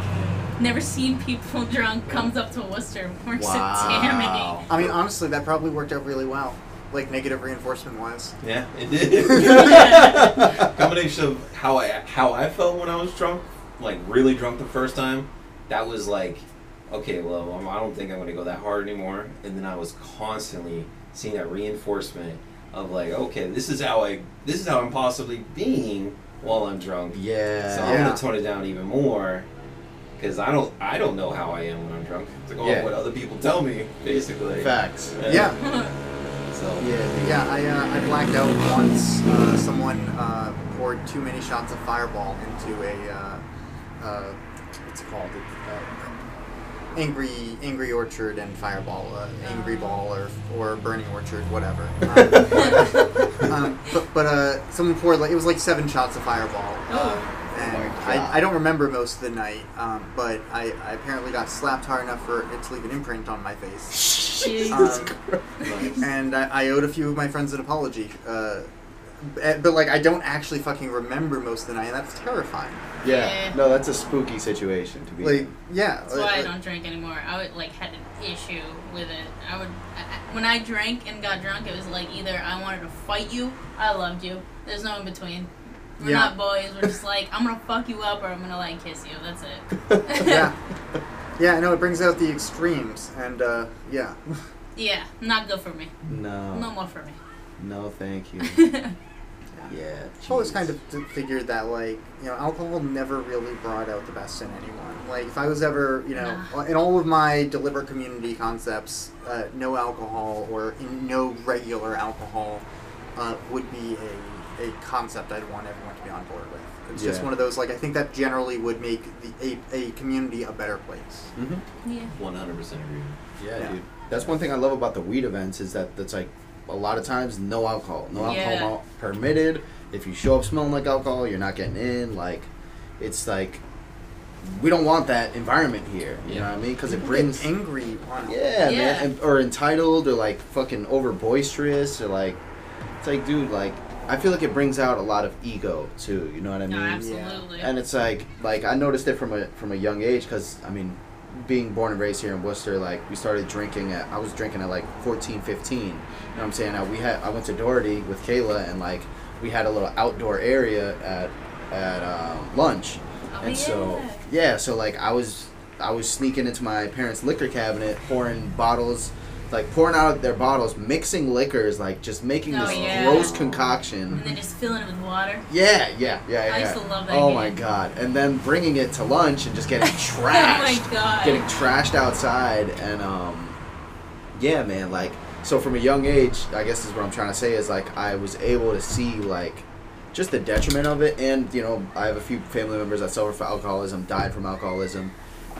never seen people drunk, comes up to a Worcester, works at Wow. I mean, honestly, that probably worked out really well, like negative reinforcement wise. Yeah, it did. Combination of how I how I felt when I was drunk, like really drunk the first time, that was like okay, well, um, I don't think I'm gonna go that hard anymore. And then I was constantly seeing that reinforcement of like, okay, this is how I, this is how I'm possibly being while I'm drunk. Yeah. So I'm Yeah. gonna tone it down even more. Cause I don't, I don't know how I am when I'm drunk. It's like, oh, Yeah. what other people tell me, basically. Facts. Yeah. So Yeah. Yeah, I, uh, I blacked out once. Uh, someone uh, poured too many shots of Fireball into a uh, uh, what's it called? Uh, angry Angry Orchard and Fireball, uh, Angry Ball or or Burning Orchard, whatever. Um, um, but but uh, someone poured like it was like seven shots of Fireball. Uh, and Oh I, I don't remember most of the night, um, but I, I apparently got slapped hard enough for it to leave an imprint on my face. Jesus Um, Christ. and I, I owed a few of my friends an apology. Uh, but like I don't actually fucking remember most of the night, and that's terrifying. Yeah. Yeah. No, that's a spooky situation to be Like in. yeah, That's why I don't drink anymore. I would like had an issue with it. I would I, I- when I drank and got drunk, it was like either I wanted to fight you, I loved you. There's no in between. We're Yeah. not boys. We're just like I'm gonna fuck you up or I'm gonna like kiss you. That's it. yeah, yeah. No, it brings out the extremes, and uh, yeah, Yeah, not good for me. No. No more for me. No, thank you. Yeah. I've always kind of figured that like you know alcohol never really brought out the best in anyone. Like if I was ever you know Nah. in all of my deliberate community concepts, uh, no alcohol or in no regular alcohol uh, would be a, a concept I'd want everyone to be on board with. It's just one of those like I think that generally would make the, a, a community a better place. Mhm. Yeah. 100% agree. Yeah, Yeah. dude. That's one thing I love about the weed events is that that's like a lot of times no alcohol, no Yeah. alcohol permitted. If you show up smelling like alcohol, you're not getting in. Like, it's like we don't want that environment here. You know what I mean? Because it brings get angry. on yeah, Yeah. man, and, or entitled or like fucking over boisterous or like it's like, dude, like I feel like it brings out a lot of ego too. You know what I mean? No, absolutely. and it's like like I noticed it from a from a young age because I mean being born and raised here in Worcester like we started drinking at I was drinking at like 14 15 you know what I'm saying? I, we had I went to Doherty with Kayla and like we had a little outdoor area at at uh, lunch. Oh, and so yeah. yeah so like I was I was sneaking into my parents liquor cabinet pouring bottles like pouring out their bottles mixing liquors like just making Oh, this yeah. gross concoction and then just filling it with water. yeah, yeah, yeah, yeah. I used to love that Oh game. my god! And then bringing it to lunch and just getting trashed. Oh my god. getting trashed outside, and um, yeah, man. Like, so from a young age, I guess is what I'm trying to say is like I was able to see like just the detriment of it, and you know I have a few family members that suffer from alcoholism, died from alcoholism,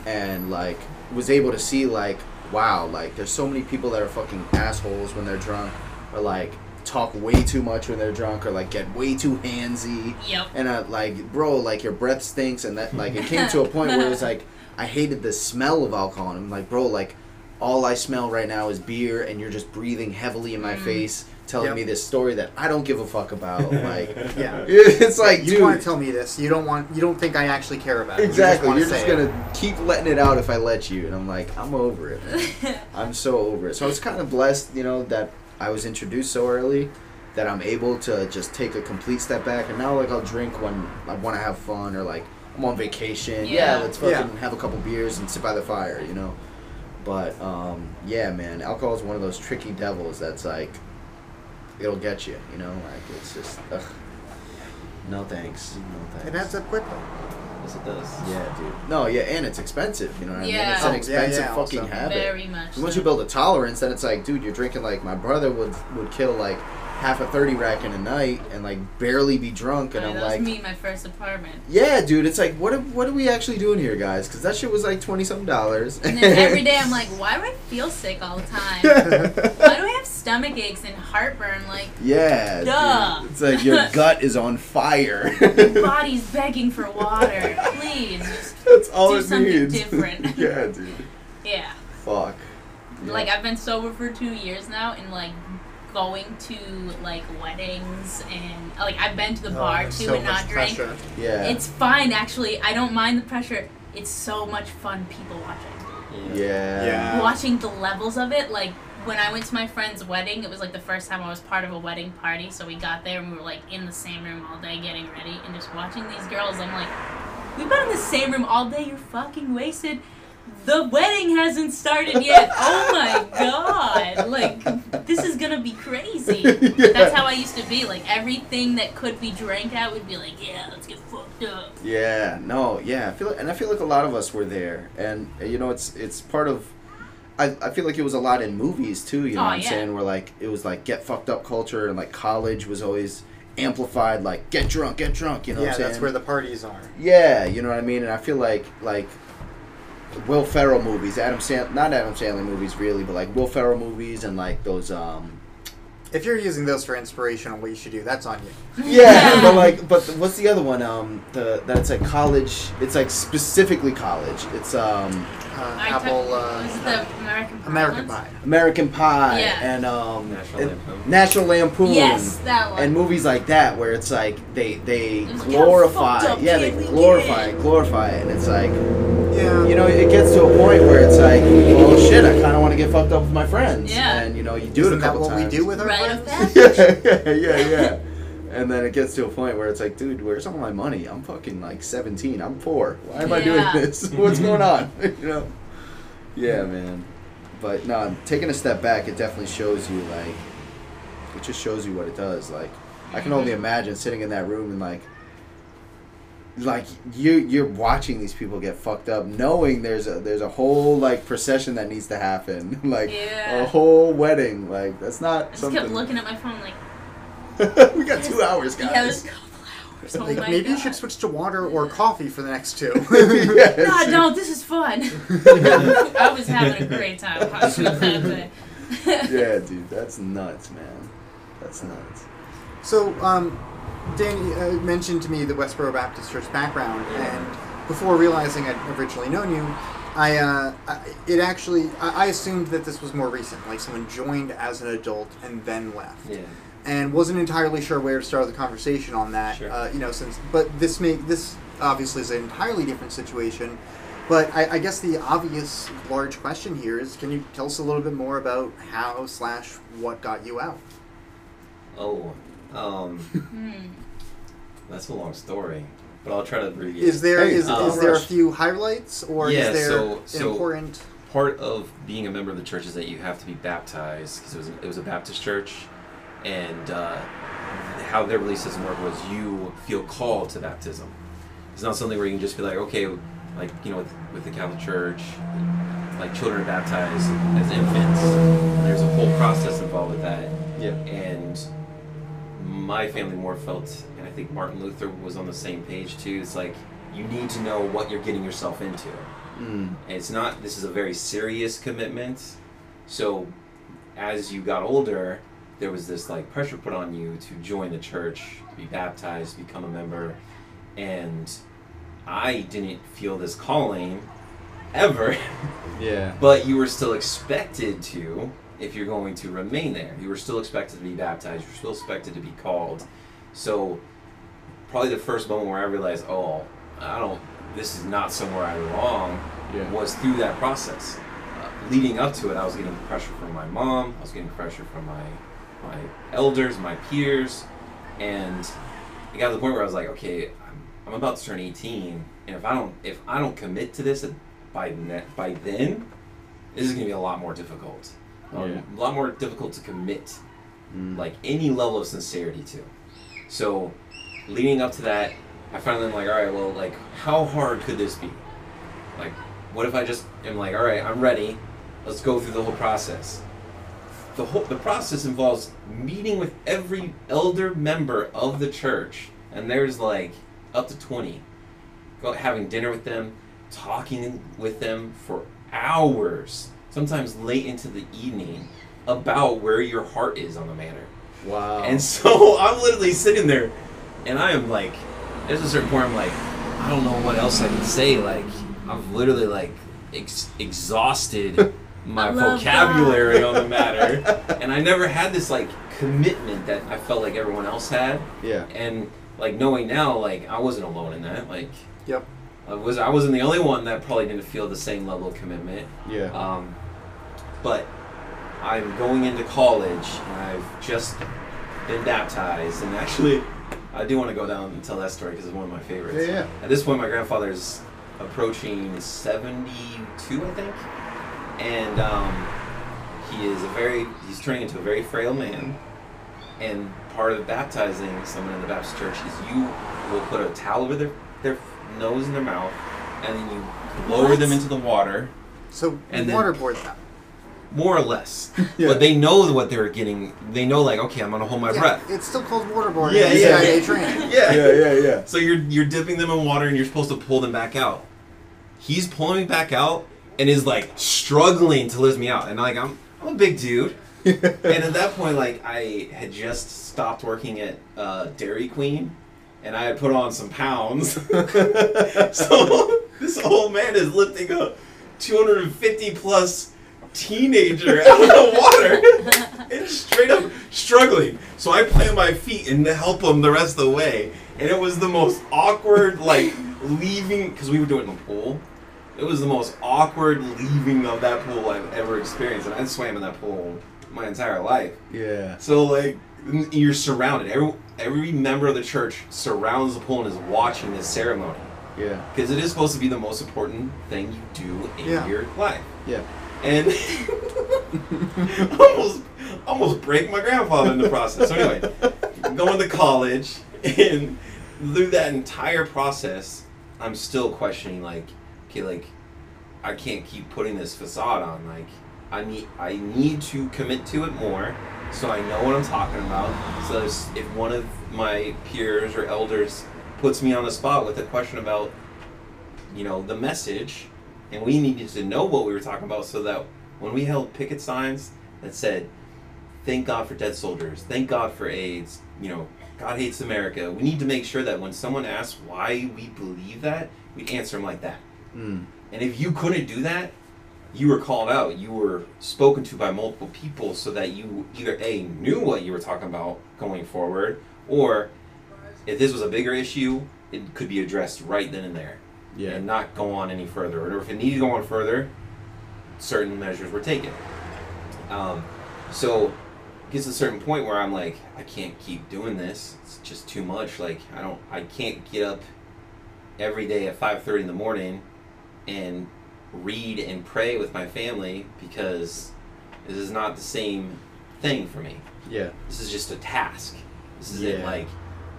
and like was able to see like wow, like there's so many people that are fucking assholes when they're drunk, or like talk way too much when they're drunk, or like get way too handsy. Yep. And uh, like, bro, like your breath stinks, and that like it came to a point where it's like I hated the smell of alcohol, and I'm like, bro, like all I smell right now is beer, and you're just breathing heavily in my Mm. face, telling Yep. me this story that I don't give a fuck about. Like, Yeah. it's like, you dude, want to tell me this? You don't want. You don't think I actually care about it. exactly. You You're just, just wanna say gonna keep letting it out if I let you, and I'm like, I'm over it. Man. I'm so over it. So I was kind of blessed, you know, that I was introduced so early that I'm able to just take a complete step back. And now, like, I'll drink when I want to have fun or like I'm on vacation. Yeah, Yeah. let's fucking Yeah. have a couple beers and sit by the fire, you know. But um, yeah, man, alcohol is one of those tricky devils that's like it'll get you, you know. Like it's just ugh. no thanks, no thanks. It adds up quickly. Yes, it does. Yeah, dude. No, yeah, and it's expensive. You know what I mean? Yeah. It's an yeah, expensive yeah, fucking also. habit. Very much. Once so. you build a tolerance, then it's like, dude, you're drinking like my brother would would kill like half a thirty rack in a night and like barely be drunk, and Right, I'm that like, was me my first apartment. yeah, dude, it's like, what are, what are we actually doing here, guys? Because that shit was like twenty something dollars. And then every day I'm like, why do I feel sick all the time? Why do I have stomach aches and heartburn? Like, yeah, dude. Duh. it's like your gut is on fire. my body's begging for water. Please, just That's all do it something needs. different. yeah, dude. yeah. Fuck. Yeah. Like I've been sober for two years now, and like going to like weddings and like I've been to the oh, bar there's too so and not drink. pressure. yeah. It's fine actually. I don't mind the pressure. It's so much fun people watching. yeah. Yeah. Watching the levels of it, like when I went to my friend's wedding, it was like the first time I was part of a wedding party. So we got there and we were like in the same room all day getting ready and just watching these girls. I'm like, we've been in the same room all day. You're fucking wasted. The wedding hasn't started yet. Oh my god! Like this is gonna be crazy. Yeah. That's how I used to be. Like everything that could be drank at would be like, yeah, let's get fucked up. Yeah, no, yeah. I feel like, and I feel like a lot of us were there, and you know, it's it's part of. I, I feel like it was a lot in movies too. You know Oh, what I'm yeah. saying? Where like it was like get fucked up culture, and like college was always amplified. Like get drunk, get drunk. You know yeah, what I'm saying? that's where the parties are. Yeah, you know what I mean. And I feel like like Will Ferrell movies, Adam Sand, not Adam Sandler movies really, but like Will Ferrell movies and like those um If you're using those for inspiration on what you should do, that's on you. Yeah, but like, but what's the other one? Um, the that it's like college. It's like specifically college. It's um Uh, I Apple, took, uh, was it the American Pie American? Pie. American Pie Yeah. and um National and Lampoon. National Lampoon. Yes, that one. And movies like that where it's like they they It glorify, kinda up, yeah, they kid, glorify did it, it. glorify it, and it's like Yeah. you know it gets to a point where it's like, well, shit, I kind of want to get fucked up with my friends, Yeah. and you know you do Isn't it a that couple what times. we do with our Rite of friends? yeah, yeah, yeah, yeah. And then it gets to a point where it's like, dude, where's all my money? I'm fucking like 17. I'm poor. Why am I doing this? What's going on? you know? Yeah, man. But no, taking a step back, it definitely shows you like, it just shows you what it does. Like, I can only mm-hmm. imagine sitting in that room and like, like you you're watching these people get fucked up, knowing there's a there's a whole like procession that needs to happen, like Yeah. a whole wedding. Like that's not I just something. kept looking at my phone like, we got two hours, guys. yeah, there's a couple hours. Oh Like, my maybe you should switch to water or coffee for the next two. yeah, God, no, this is fun. I was having a great time watching that thing. yeah, dude, that's nuts, man. That's nuts. So, um, Danny uh, mentioned to me the Westboro Baptist Church background, and before realizing I'd originally known you, I, uh, I it actually I, I assumed that this was more recent, like someone joined as an adult and then left, Yeah. and wasn't entirely sure where to start the conversation on that. Sure. Uh, you know, since but this make this obviously is an entirely different situation. But I, I guess the obvious large question here is: Can you tell us a little bit more about how slash what got you out? Oh, um, Hmm. that's a long story, but I'll try to abbreviate. Is there Hey, is, uh, is there a few highlights or Yeah, is there so- so- important? part of being a member of the church is that you have to be baptized because it was it was a Baptist church, and uh, how their belief system worked was you feel called to baptism. It's not something where you can just be like, okay, like you know, with, with the Catholic Church, like children are baptized as infants. And There's a whole process involved with that, Yeah. and my family more felt, and I think Martin Luther was on the same page too. It's like you need to know what you're getting yourself into. Mm. And it's not this is a very serious commitment so as you got older there was this like pressure put on you to join the church to be baptized become a member and i didn't feel this calling ever Yeah. but you were still expected to if you're going to remain there. You were still expected to be baptized. You're still expected to be called. So probably the first moment where i realized oh i don't this is not somewhere i belong Yeah. was through that process. Uh, leading up to it i was getting pressure from my mom. I was getting pressure from my my elders my peers. And it got to the point where i was like okay i'm, I'm about to turn 18 and if i don't if i don't commit to this by ne- by then this is going to be a lot more difficult Um, Yeah. a lot more difficult to commit Mm. like any level of sincerity to. So leading up to that i finally am like all right well like how hard could this be? Like what if i just am like all right i'm ready. Let's go through the whole process the whole the process involves meeting with every elder member of the church and there's like up to 20 go having dinner with them talking with them for hours sometimes late into the evening about where your heart is on the matter Wow. and so I'm literally sitting there, and I am like, there's a certain point I'm like, I don't know what else I can say. Like, I've literally like ex- exhausted my I love vocabulary on the matter, and I never had this like commitment that I felt like everyone else had. yeah. And like knowing now, like I wasn't alone in that. Like, Yep. I was I wasn't the only one that probably didn't feel the same level of commitment. Yeah. Um, but I'm going into college, and I've just been baptized, and actually, I do want to go down and tell that story because it's one of my favorites. Yeah, yeah. At this point, my grandfather's approaching 72, I think. And um, he is a very, he's turning into a very frail man. And part of baptizing someone in the Baptist church is you will put a towel over their, their nose and their mouth, and then you lower What? them into the water, So And then- waterboard them. More or less. Yeah. But they know what they're getting. They know, like, okay, I'm gonna hold my Yeah, breath. It's still called waterboarding. Yeah, in yeah. Yeah. yeah, yeah, yeah. So you're you're dipping them in water and you're supposed to pull them back out. He's pulling me back out and is like struggling to lift me out. And like I'm I'm a big dude. and at that point, like I had just stopped working at uh, Dairy Queen, and I had put on some pounds. so this old man is lifting a 250 plus teenager out of the water and straight up struggling. So I plant my feet and help him the rest of the way, and it was the most awkward like leaving because we were doing the pool. It was the most awkward leaving of that pool I've ever experienced, and I swam in that pool my entire life. yeah. So like you're surrounded. Every every member of the church surrounds the pool and is watching this ceremony Yeah. because it is supposed to be the most important thing you do in Yeah. your life. Yeah. And almost almost break my grandfather in the process. So anyway, going to college and through that entire process, I'm still questioning like, okay, like I can't keep putting this facade on. Like I need I need to commit to it more so I know what I'm talking about. So if one of my peers or elders puts me on the spot with a question about you know the message and we needed to know what we were talking about so that when we held picket signs that said thank god for dead soldiers. Thank god for aids. You know god hates america. We need to make sure that when someone asks why we believe that we answer them like that. Mm. and if you couldn't do that you were called out. You were spoken to by multiple people so that you either a knew what you were talking about going forward or if this was a bigger issue it could be addressed right then and there Yeah. and not go on any further. Or if it needed to go on further, certain measures were taken. Um, so it gets to a certain point where I'm like, I can't keep doing this. It's just too much. Like I don't, I can't get up every day at 5:30 in the morning and read and pray with my family because this is not the same thing for me. Yeah. This is just a task. This isn't Yeah. like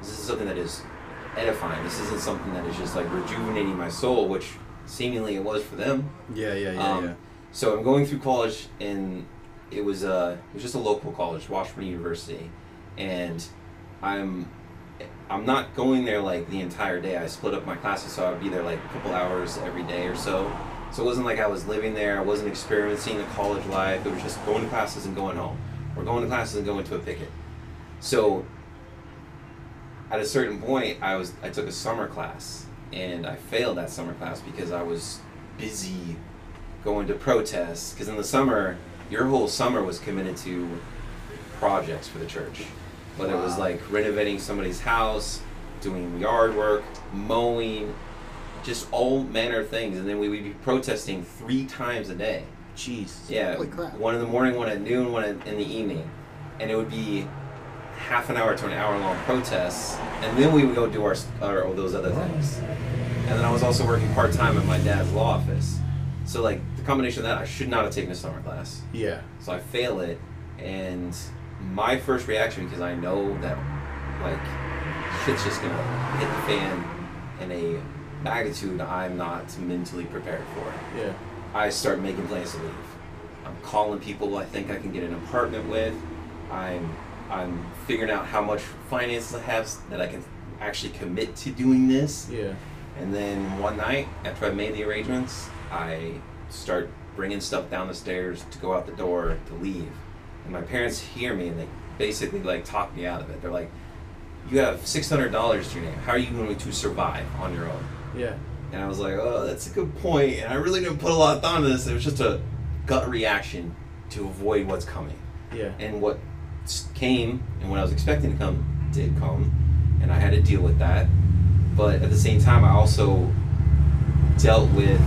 this is something that is edifying. This isn't something that is just like rejuvenating my soul, which seemingly it was for them. Yeah. Yeah. Yeah. Um, yeah. So I'm going through college, and it was uh, it was just a local college, Washburn University, and I'm I'm not going there like the entire day. I split up my classes, so I would be there like a couple hours every day or so. So it wasn't like I was living there. I wasn't experiencing the college life. It was just going to classes and going home, or going to classes and going to a picket. So at a certain point, I was I took a summer class, and I failed that summer class because I was busy going to protests. Because in the summer, your whole summer was committed to projects for the church, whether it was like renovating somebody's house, doing yard work, mowing, just all manner of things, and then we would be protesting three times a day. Jeez. Yeah, Holy crap. one in the morning, one at noon, one in the evening, and it would be half an hour to an hour long protests, and then we would go do our, our all those other things. And then I was also working part time at my dad's law office, so like the combination of that, I should not have taken a summer class, Yeah. so I fail it, and my first reaction because I know that like shit's just gonna hit the fan in a magnitude I'm not mentally prepared for. Yeah. I start making plans to leave. I'm calling people I think I can get an apartment with. I'm I'm figuring out how much finances I have that I can actually commit to doing this. Yeah. And then one night, after I made the arrangements, I start bringing stuff down the stairs to go out the door to leave. And my parents hear me and they basically like talk me out of it. They're like, "You have six hundred dollars to your name. How are you going to survive on your own?" Yeah. And I was like, oh, that's a good point. And I really didn't put a lot of thought into this. It was just a gut reaction to avoid what's coming. Yeah. And what came and what I was expecting to come did come. And I had to deal with that. But at the same time, I also dealt with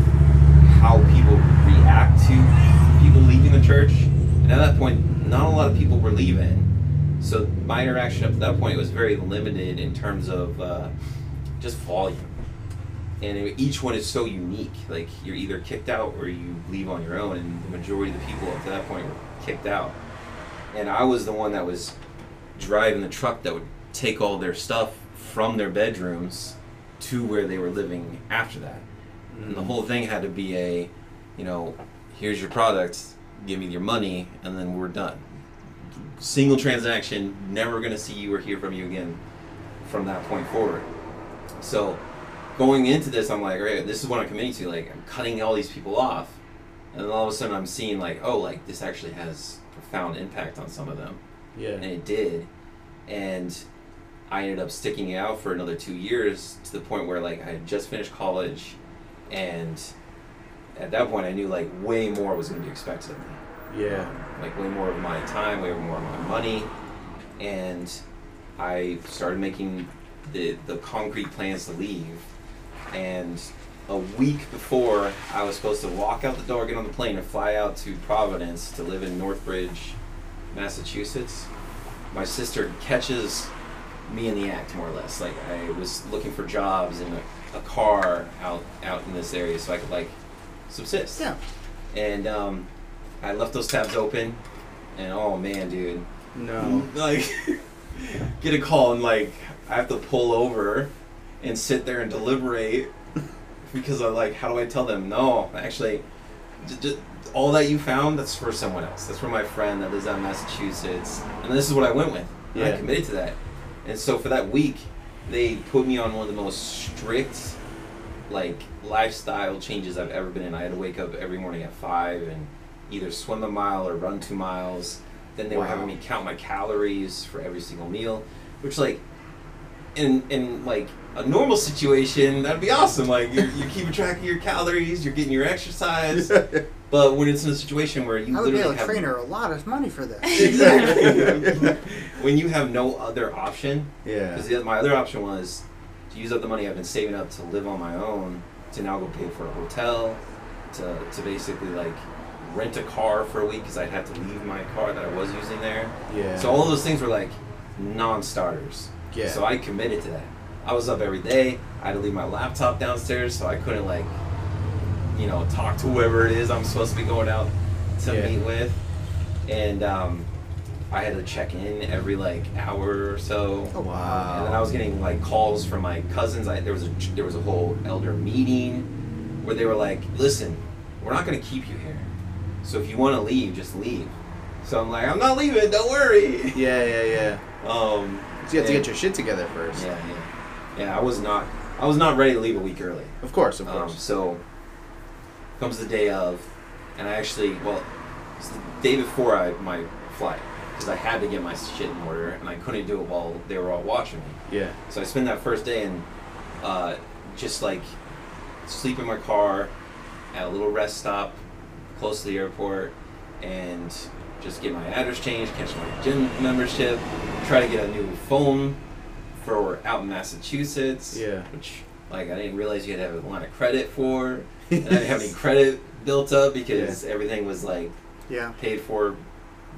how people react to people leaving the church. And at that point, not a lot of people were leaving. So my interaction up to that point was very limited in terms of uh, just volume and each one is so unique. Like you're either kicked out or you leave on your own, and the majority of the people up to that point were kicked out. And I was the one that was driving the truck that would take all their stuff from their bedrooms to where they were living after that. And the mm. whole thing had to be a, you know, here's your product, give me your money, and then we're done. Single transaction, never gonna see you or hear from you again from that point forward. So going into this, I'm like, all right, this is what I'm committing to. Like, I'm cutting all these people off, and then all of a sudden, I'm seeing like, oh, like this actually has profound impact on some of them, Yeah. and it did, and I ended up sticking it out for another two years to the point where like I had just finished college, and at that point, I knew like way more was going to be expected of me Yeah. Um, like way more of my time, way more of my money, and I started making the the concrete plans to leave. And a week before I was supposed to walk out the door, get on the plane, and fly out to Providence to live in Northbridge, Massachusetts, my sister catches me in the act more or less. Like I was looking for jobs in a, a car out out in this area so I could like subsist Yeah. and um, I left those tabs open, and oh man, dude, No. like get a call and like I have to pull over and sit there and deliberate because I'm like, how do I tell them no? Actually, all that you found that's for someone else. That's for my friend that lives out in Massachusetts, and this is what I went with. And I committed to that, and so for that week, they put me on one of the most strict like lifestyle changes I've ever been in. I had to wake up every morning at five and either swim a mile or run two miles. Then they were having me count my calories for every single meal, which like in in like a normal situation that'd be awesome. Like you're, you're keeping track of your calories, you're getting your exercise. but when it's in a situation where you I would pay literally a have trainer a lot of money for this. exactly when you have no other option Yeah. because my other option was to use up the money I've been saving up to live on my own, to now go pay for a hotel, to, to basically like rent a car for a week because I'd have to leave my car that I was using there. Yeah. So all those things were like non-starters. Yeah. So I committed to that. I was up every day. I had to leave my laptop downstairs, so I couldn't like, you know, talk to whoever it is I'm supposed to be going out to Yeah. meet with, and um, I had to check in every like hour or so. Oh, wow. And then I was getting like calls from my cousins. I, there was a there was a whole elder meeting where they were like, "Listen, we're not going to keep you here. So if you want to leave, just leave." So I'm like, "I'm not leaving. Don't worry." Yeah, yeah, yeah. Um, So you have to get your shit together first. yeah, yeah, yeah. I was not I was not ready to leave a week early. Of course, of Um, course. so comes the day of, and I actually well, it's the day before I my flight because I had to get my shit in order and I couldn't do it while they were all watching me. yeah. So I spent that first day and uh, just like sleep in my car at a little rest stop close to the airport and just get my address changed, catch my gym membership, try to get a new phone for out in Massachusetts. Yeah. Which like I didn't realize you had to have a line of credit for. and I didn't have any credit built up because everything was like Yeah. paid for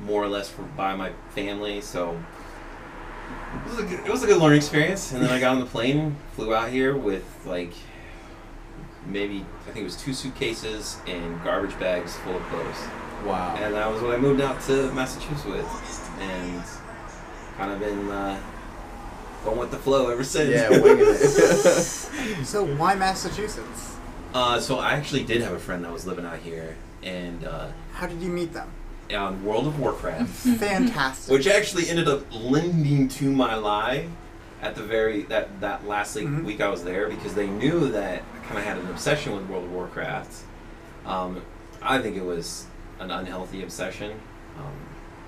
more or less for, by my family. So it was, a good, it was a good learning experience. And then I got on the plane, flew out here with like maybe I think it was two suitcases and garbage bags full of clothes. Wow. And that was what I moved out to Massachusetts with, and kind of been uh, going with the flow ever since. yeah, winging it. So why Massachusetts? uh, so I actually did have a friend that was living out here, and uh, How did you meet them? on World of Warcraft. Fantastic. which actually ended up lending to my lie at the very that that last like, Mhm. week I was there because they knew that I kind of had an obsession with World of Warcraft. Um, I think it was an unhealthy obsession, um,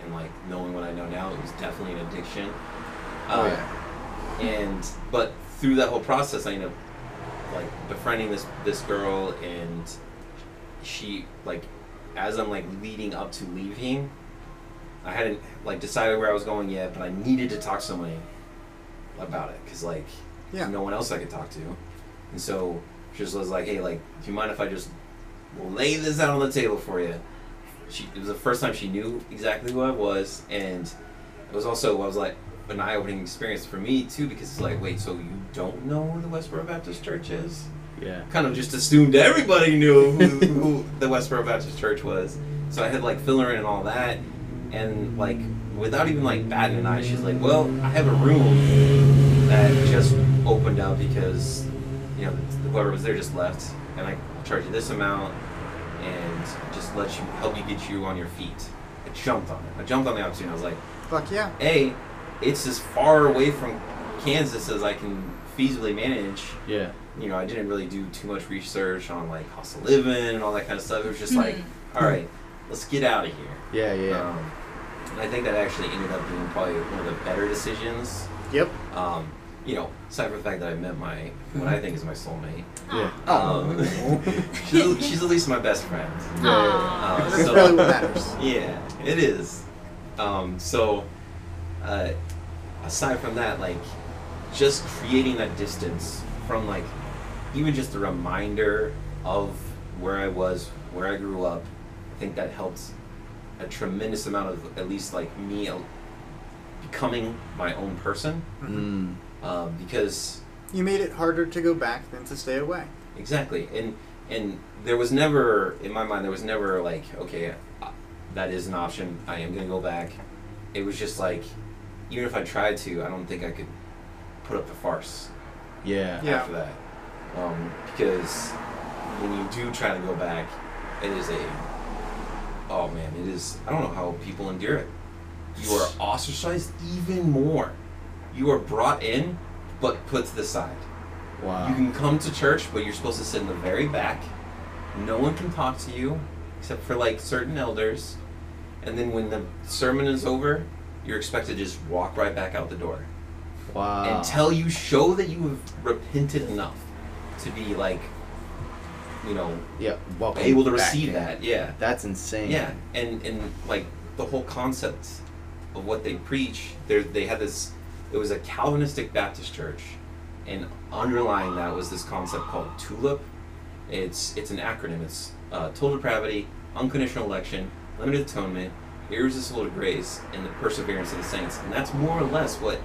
and like knowing what I know now, it was definitely an addiction. oh Uh, yeah. and but through that whole process, I ended up like befriending this this girl, and she like as I'm like leading up to leaving, I hadn't like decided where I was going yet, but I needed to talk to somebody about it because like Yeah. no one else I could talk to, and so she just was like, hey, like, do you mind if I just lay this out on the table for you? She it was the first time she knew exactly who I was, and it was also I was like an eye-opening experience for me too because it's like, wait, so you don't know where the Westboro Baptist Church is? Yeah. kind of just assumed everybody knew who, who the Westboro Baptist Church was. So I had like fill her in and all that, and like without even like batting an eye, she's like, "Well, I have a room that just opened up because you know whoever was there just left, and I charge you this amount, and just let you help you get you on your feet." I jumped on it. I jumped on the opportunity. I was like, Fuck yeah. "A, it's as far away from Kansas as I can feasibly manage." Yeah. you know, I didn't really do too much research on like cost of living and all that kind of stuff. It was just like, Hmm. all right, let's get out of here. Yeah. Yeah. Um, and I think that actually ended up being probably one of the better decisions. Yep. Um, you know, aside from the fact that I met my what I think is my soulmate. yeah. Um, she's, she's at least my best friend. Yeah, Uh, That's so- really what matters. Yeah, it is. Um, so, uh, aside from that, like, just creating that distance from, like, even just a reminder of where I was, where I grew up, I think that helps a tremendous amount of, at least, like, me uh, becoming my own person. Mm. Um, because You made it harder to go back than to stay away. Exactly, and and there was never in my mind there was never like okay, uh, that is an option. I am gonna go back. It was just like, even if I tried to, I don't think I could put up the farce Yeah. Yeah. after that, um, because when you do try to go back, it is a oh man, it is. I don't know how people endure it. You are ostracized even more. You are brought in, but put to the side. Wow. You can come to church, but you're supposed to sit in the very back. No one can talk to you except for like certain elders. And then when the sermon is over, you're expected to just walk right back out the door wow. until you show that you have repented enough to be like, you know, yeah. Welcome able to receive in. that. Yeah. That's insane. Yeah, and and like the whole concept of what they preach, they they had this. It was a Calvinistic Baptist church, and underlying that was this concept called TULIP. It's it's an acronym. It's uh, total depravity, unconditional election, limited atonement, irresistible grace, and the perseverance of the saints. And that's more or less what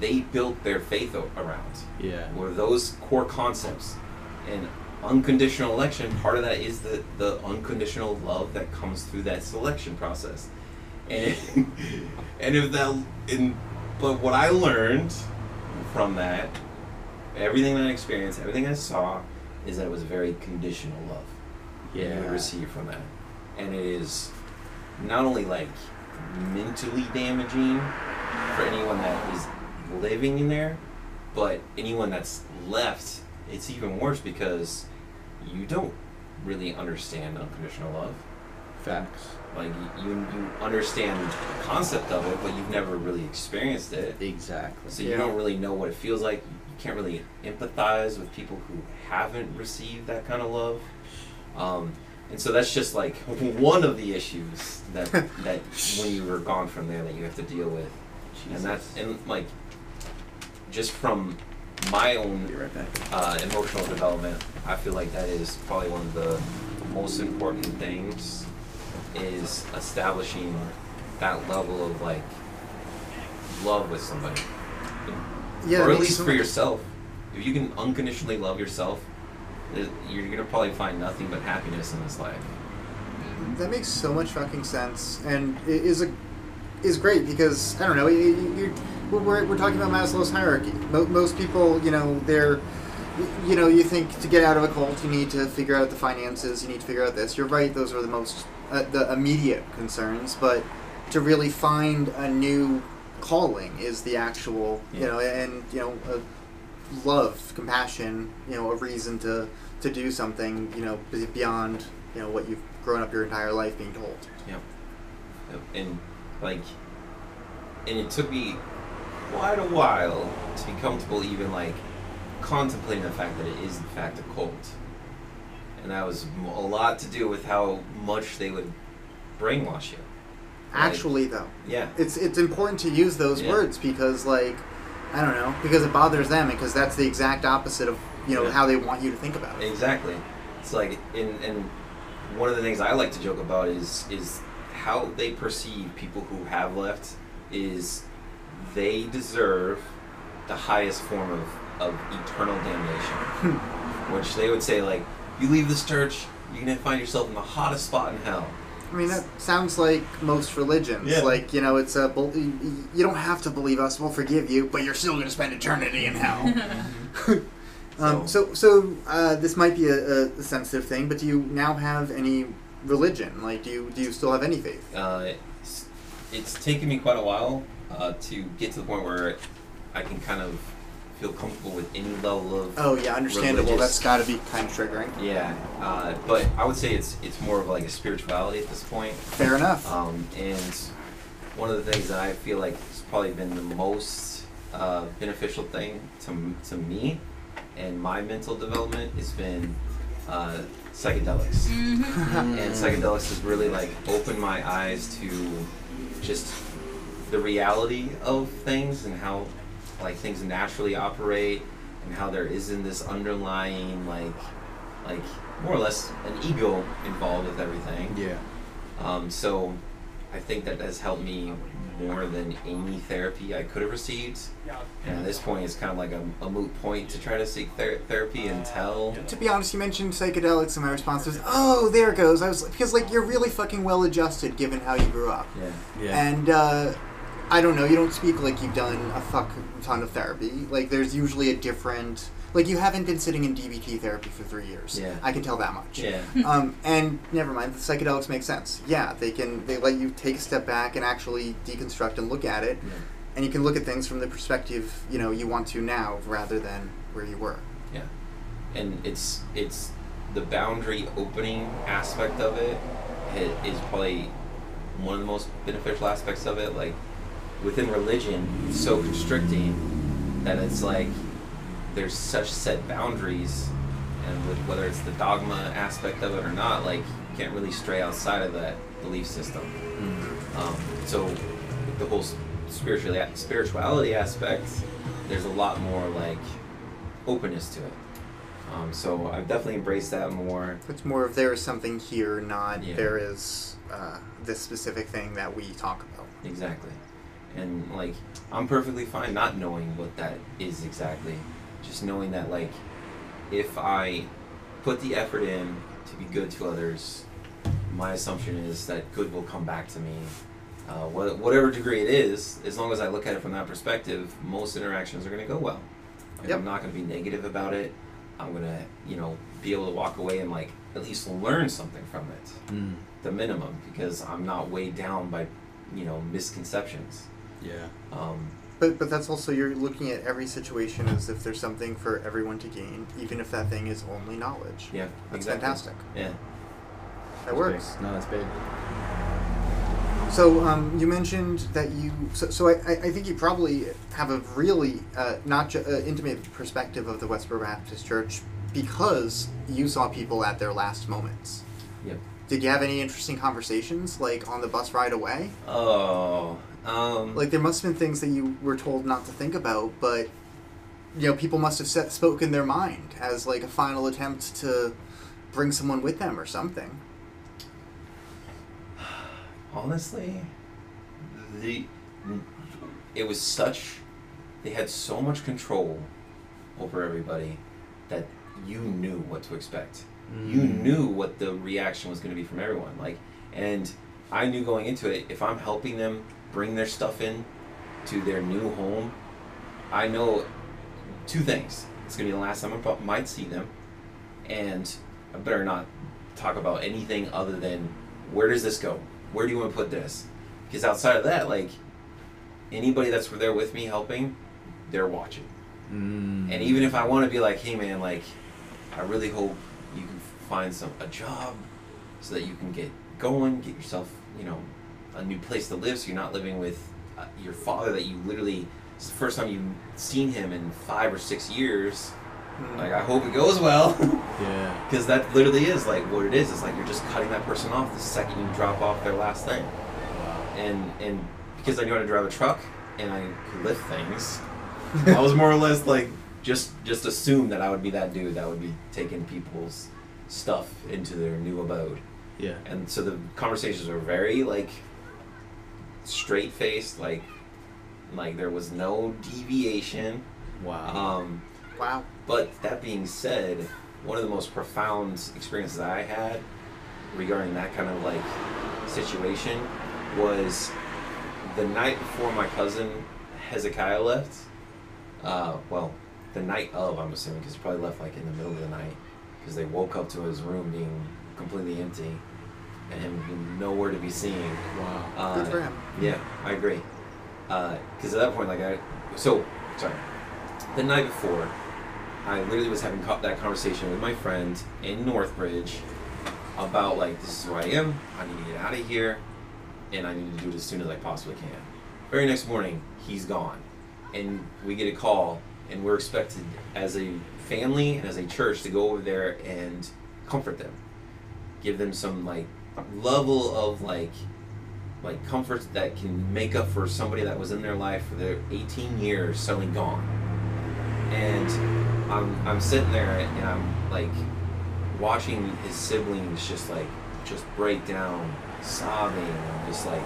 they built their faith o- around Yeah. were those core concepts and unconditional election part of that is the the unconditional love that comes through that selection process and and if that and but what i learned from that everything that i experienced everything i saw is that it was very conditional love that you would Yeah. receive from that and it is not only like mentally damaging for anyone that is living in there but anyone that's left it's even worse because you don't really understand unconditional love Facts. like you, you understand the concept of it but you've never really experienced it Exactly. so you Yeah. don't really know what it feels like you can't really empathize with people who haven't received that kind of love um, and so that's just like one of the issues that that when you were gone from there that you have to deal with and that's and like just from my own right uh, emotional development, I feel like that is probably one of the most important things is establishing that level of like love with somebody, Yeah, or at least for yourself. If you can unconditionally love yourself, you're gonna probably find nothing but happiness in this life. That makes so much fucking sense, and it is a is great because I don't know. You, you, we're, we're talking about Maslow's hierarchy. Most people, you know, they're you know, you think to get out of a cult, you need to figure out the finances. You need to figure out this. You're right; those are the most uh, the immediate concerns. But to really find a new calling is the actual, you know, and you know, uh, love, compassion, you know, a reason to to do something, you know, beyond you know what you've grown up your entire life being told. Yep. And like, and it took me quite a while to be comfortable even like contemplating the fact that it is in fact a cult. And that was a lot to do with how much they would brainwash you. Like, Actually, though, yeah. it's it's important to use those Yeah. words because, like, I don't know, because it bothers them, because that's the exact opposite of you know Yeah. how they want you to think about it. Exactly. It's like, and and one of the things I like to joke about is is how they perceive people who have left is they deserve the highest form of, of eternal damnation. which they would say like, you leave this church, you're gonna find yourself in the hottest spot in hell. I mean, that sounds like most religions. Yeah. Like, you know, it's a. You you don't have to believe us, we'll forgive you, but you're still going to spend eternity in hell. um, so, so uh, this might be a, a sensitive thing, but do you now have any religion? Like, do you do you still have any faith? Uh, it's, it's taken me quite a while uh, to get to the point where I can kind of feel comfortable with any level of. Oh yeah, understandable. Religious. That's got to be kind of triggering. Yeah, uh, but I would say it's it's more of like a spirituality at this point. Fair enough. Um, and one of the things that I feel like has probably been the most uh, beneficial thing to, to me and my mental development has been uh, psychedelics. Mm-hmm. And psychedelics has really like opened my eyes to just the reality of things and how like things naturally operate and how there isn't this underlying like like more or less an ego involved with everything. Yeah. Um, so I think that has helped me more than any therapy I could have received. And at this point, it's kind of like a, a moot point to try to seek ther- therapy until. To be honest, you mentioned psychedelics, and my response was, "Oh, there it goes." I was because like you're really fucking well adjusted given how you grew up. Yeah. Yeah. And uh, I don't know, you don't speak like you've done a fuck ton of therapy. Like there's usually a different like you haven't been sitting in DBT therapy for three years. Yeah. I can tell that much. Yeah. Um, and never mind, the psychedelics make sense. Yeah, they can they let you take a step back and actually deconstruct and look at it, Yeah. and you can look at things from the perspective you know you want to now rather than where you were. Yeah. And it's it's the boundary opening aspect of it i- is probably one of the most beneficial aspects of it. Like within religion, it's so constricting that it's like there's such set boundaries, and with, whether it's the dogma aspect of it or not, like you can't really stray outside of that belief system. Um, so with the whole s- spirituality spirituality aspect, there's a lot more like openness to it. Um, so I've definitely embraced that more. It's more of there is something here, not Yeah. there is uh, this specific thing that we talk about. Exactly. And like I'm perfectly fine not knowing what that is exactly. Just knowing that like if I put the effort in to be good to others, my assumption is that good will come back to me. Uh, wha- whatever degree it is, as long as I look at it from that perspective, most interactions are going to go well. And Yep. I'm not going to be negative about it. I'm going to, you know, be able to walk away and like at least learn something from it Mm. the minimum because I'm not weighed down by, you know, misconceptions. Yeah. Um, But but that's also you're looking at every situation as if there's something for everyone to gain, even if that thing is only knowledge. yeah, That's exactly. fantastic. Yeah. That works. big. No, that's big. So um, you mentioned that you. So, so I, I I think you probably have a really uh, not ju- uh, intimate perspective of the Westboro Baptist Church because you saw people at their last moments. Yep. Did you have any interesting conversations, like on the bus ride away? Oh. Um, Like there must have been things that you were told not to think about, but you know people must have set, spoken their mind as like a final attempt to bring someone with them or something. honestly, the it was such they had so much control over everybody that you knew what to expect. You Mm. knew what the reaction was going to be from everyone. Like, and I knew going into it, if I'm helping them bring their stuff in to their new home, I know two things. It's to be the last time I might see them, and I better not talk about anything other than where does this go? Where do you want to put this? Because outside of that, like anybody that's there with me helping, they're watching. Mm. And even if I want to be like, hey man, like, I really hope you can find some a job so that you can get going, get yourself, you know, a new place to live, so you're not living with uh, your father that you literally. It's the first time you've seen him in five or six years. Like, I hope it goes well. Yeah. Because that literally is like what it is. It's like you're just cutting that person off the second you drop off their last thing. Wow. And and because I knew how to drive a truck and I could lift things, I was more or less like just just assume that I would be that dude that would be taking people's stuff into their new abode. Yeah. And so the conversations were very like straight faced, like like there was no deviation. Wow. Um, Wow. but that being said, one of the most profound experiences that I had regarding that kind of like situation was the night before my cousin Hezekiah left. Uh, well, the night of, I'm assuming, because he probably left like in the middle of the night, because they woke up to his room being completely empty and him nowhere to be seen. Wow. Uh, Good for him. Yeah, I agree. Because at that point, like I, so sorry, the night before, I literally was having co- that conversation with my friend in Northbridge about like this is who I am. I need to get out of here, and I need to do it as soon as I possibly can. Very next morning, he's gone, and we get a call, and we're expected as a family and as a church to go over there and comfort them, give them some like level of like like comforts that can make up for somebody that was in their life for their 18 years suddenly gone. And i'm i'm sitting there and i'm like watching his siblings just like just break down sobbing and just like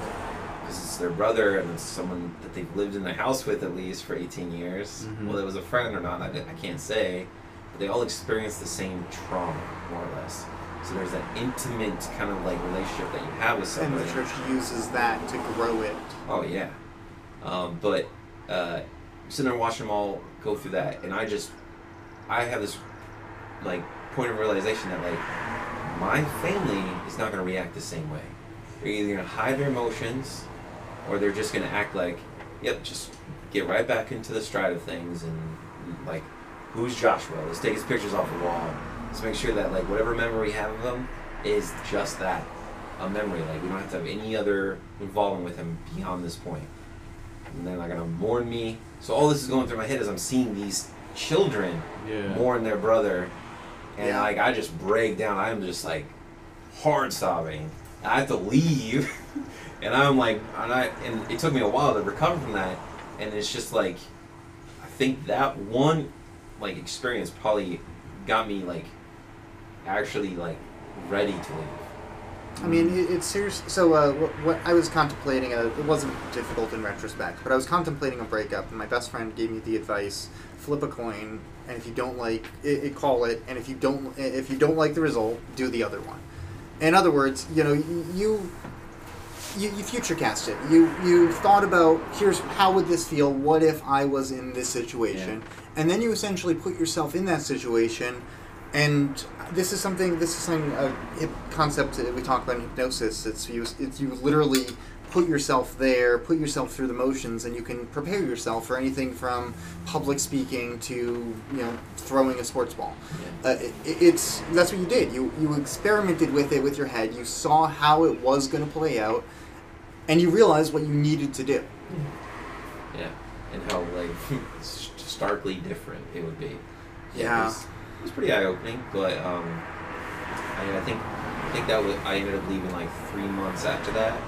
because it's their brother and it's someone that they've lived in the house with at least for 18 years. Mhm. whether it was a friend or not I, I can't say. But they all experienced the same trauma more or less so there's that intimate kind of like relationship that you have with someone. And the church uses that to grow it. Oh yeah, um, but uh, sitting there watching them all go through that, and I just, I have this like point of realization that like my family is not going to react the same way. They're either going to hide their emotions, or they're just going to act like, yep, just get right back into the stride of things, and like, who's Joshua? Let's take his pictures off the wall. Let's make sure that like whatever memory we have of him is just that a memory. Like we don't have to have any other involvement with him beyond this point. And they're not gonna mourn me. So all this is going through my head as I'm seeing these children Yeah. mourn their brother, and Yeah. like I just break down. I'm just like hard sobbing. I have to leave, and I'm like, and I and it took me a while to recover from that. And it's just like, I think that one like experience probably got me like actually like ready to leave. I mean, it, it's serious. So, uh, what, what I was contemplating, uh, it wasn't difficult in retrospect, but I was contemplating a breakup, and my best friend gave me the advice: flip a coin, and if you don't like it, it call it, and if you don't, if you don't like the result, do the other one. In other words, you know, you you, you future cast it. You you thought about here's how would this feel? What if I was in this situation? And then you essentially put yourself in that situation and this is something this is something a hip concept that we talk about in hypnosis. It's you it's you literally put yourself there put yourself through the motions and you can prepare yourself for anything from public speaking to you know throwing a sports ball. Uh, it, it's that's what you did. You you experimented with it with your head. You saw how it was going to play out and you realized what you needed to do. Yeah, and how like starkly different it would be. Yeah. it was, it was pretty eye opening, but um, I, mean, I think I think that was I ended up leaving like three months after that,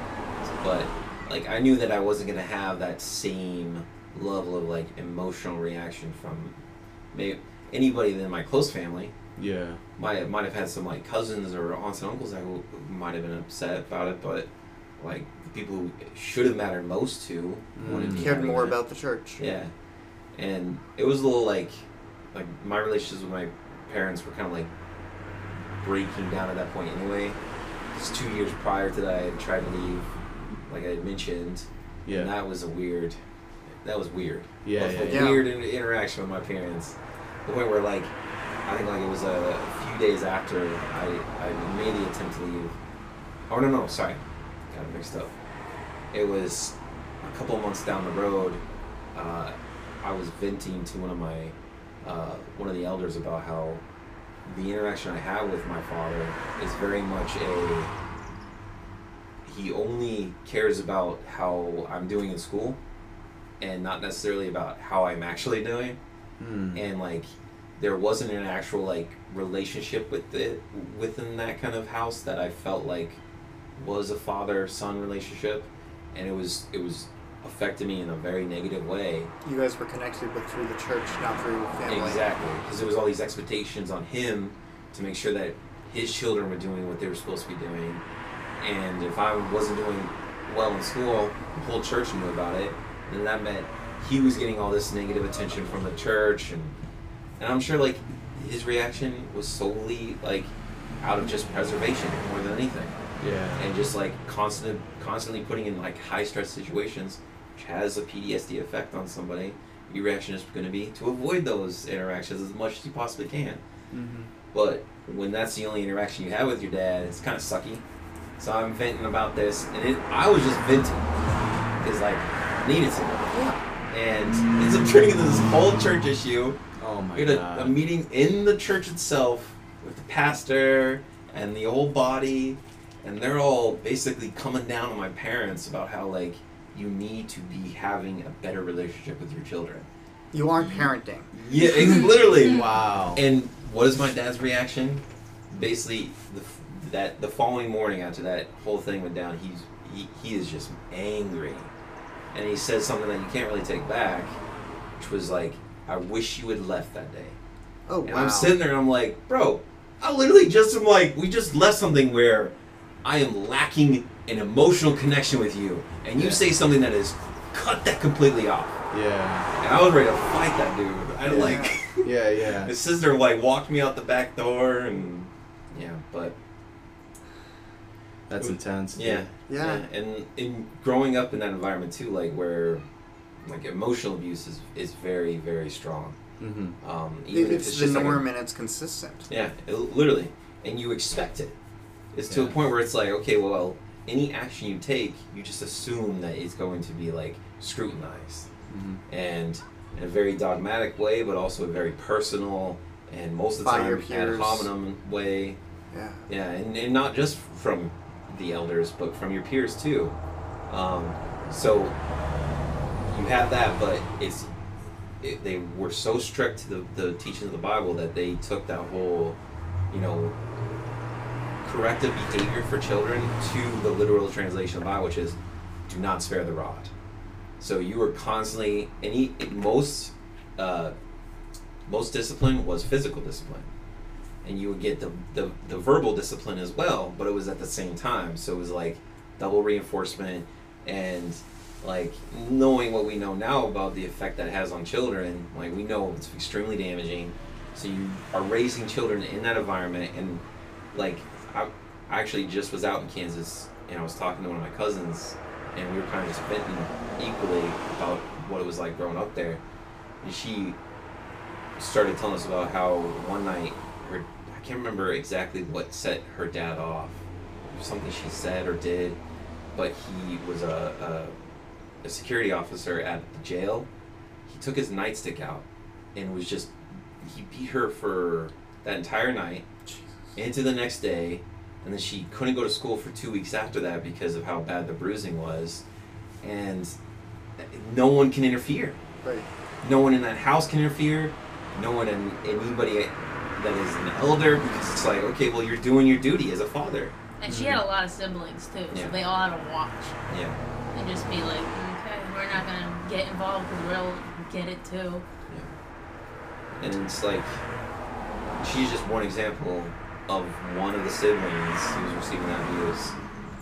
but like I knew that I wasn't gonna have that same level of like emotional reaction from maybe anybody in my close family. Yeah. Might might have had some like cousins or aunts and uncles that w- might have been upset about it, but like the people who should have mattered most to wanted Mm. cared more about the church Yeah, and it was a little like, like my relationships with my parents were kind of like breaking down at that point anyway. Just two years prior to that, I had tried to leave, like I had mentioned, and Yeah. that was a weird. That was weird. Yeah. a, Yeah. a yeah. Weird in- interaction with my parents. The point where like, I think like it was a few days after I I made the attempt to leave. Oh no no sorry, got it mixed up. It was a couple months down the road. Uh, I was venting to one of my uh, one of the elders about how the interaction I have with my father is very much a he only cares about how I'm doing in school and not necessarily about how I'm actually doing Mm. and like there wasn't an actual like relationship with it within that kind of house that I felt like was a father son relationship and it was it was affected me in a very negative way. You guys were connected but through the church not through family. Exactly, because there was all these expectations on him to make sure that his children were doing what they were supposed to be doing, and if I wasn't doing well in school, the whole church knew about it, and that meant he was getting all this negative attention from the church, and and I'm sure like his reaction was solely like out of just preservation more than anything. Yeah. and just like constant constantly putting in like high stress situations which has a PTSD effect on somebody your reaction is going to be to avoid those interactions as much as you possibly can Mm-hmm. but when that's the only interaction you have with your dad it's kind of sucky so I'm venting about this and it, I was just venting because like I needed to Yeah. and ends up turning into this whole church issue Oh my we had a, god. a meeting in the church itself with the pastor and the whole body, and they're all basically coming down on my parents about how like you need to be having a better relationship with your children. You aren't parenting. Yeah, literally. wow. And what is my dad's reaction? Basically, the, that the following morning after that whole thing went down, he's he, he is just angry, and he says something that you can't really take back, which was like, "I wish you had left that day." Oh And wow. I'm sitting there and I'm like, bro, I literally just am like, we just left something where I am lacking an emotional connection with you, and you Yeah. say something that is cut that completely off. yeah. And I was ready to fight that dude. I Yeah. like Yeah, yeah. his sister like walked me out the back door and yeah, but That's intense. yeah, Yeah. and in growing up in that environment too, like where like emotional abuse is is very very strong. Mm-hmm. Um, even if it's, it's the just like a- and it's consistent. Yeah, it, literally, and you expect it. It's to a point where it's like, okay, well, any action you take, you just assume that it's going to be like scrutinized, Mm-hmm. and in a very dogmatic way, but also a very personal and most of the By time ad hominem way. Yeah. Yeah, and, and not just from the elders, but from your peers too. Um, so you have that, but it's it, they were so strict to the, the teachings of the Bible that they took that whole, you know, corrective behavior for children to the literal translation of Bible, which is, "Do not spare the rod." So you were constantly any most uh, most discipline was physical discipline. And you would get the, the the verbal discipline as well but it was at the same time. So it was like double reinforcement and like knowing what we know now about the effect that it has on children like we know it's extremely damaging. So you are raising children in that environment and like I, I actually just was out in kansas and i was talking to one of my cousins and we were kind of just venting equally about what it was like growing up there and she started telling us about how one night her I can't remember exactly what set her dad off, something she said or did, but he was a, a, a security officer at the jail. He took his nightstick out and was just he beat her for that entire night into the next day and then she couldn't go to school for two weeks after that because of how bad the bruising was and no one can interfere Right. no one in that house can interfere. No one and anybody that is an elder because it's like, okay, well, you're doing your duty as a father. And she had a lot of siblings too, so Yeah. they all had to watch Yeah, and just be like, okay, we're not gonna get involved because we'll get it too. yeah. And it's like, she's just one example of one of the siblings who's receiving that abuse.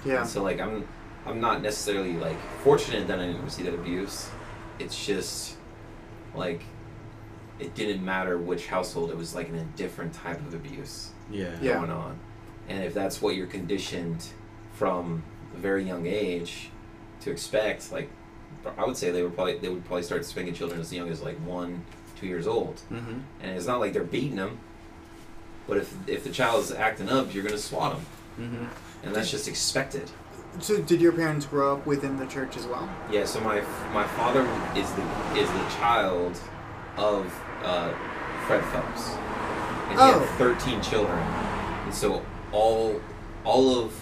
Yeah. And so like, I'm, I'm not necessarily like fortunate that I didn't receive that abuse. It's just like, it didn't matter which household. It was like an a different type of abuse. Yeah. Yeah. going on. And if that's what you're conditioned from a very young age to expect, like I would say they would probably they would probably start spanking children as young as like one, two years old. Mm-hmm. And it's not like they're beating them, but if if the child is acting up, you're gonna swat them, Mm-hmm. and that's just expected. So, did your parents grow up within the church as well? Yeah. So my my father is the is the child of uh, Fred Phelps, and he Oh. had thirteen children, and so all all of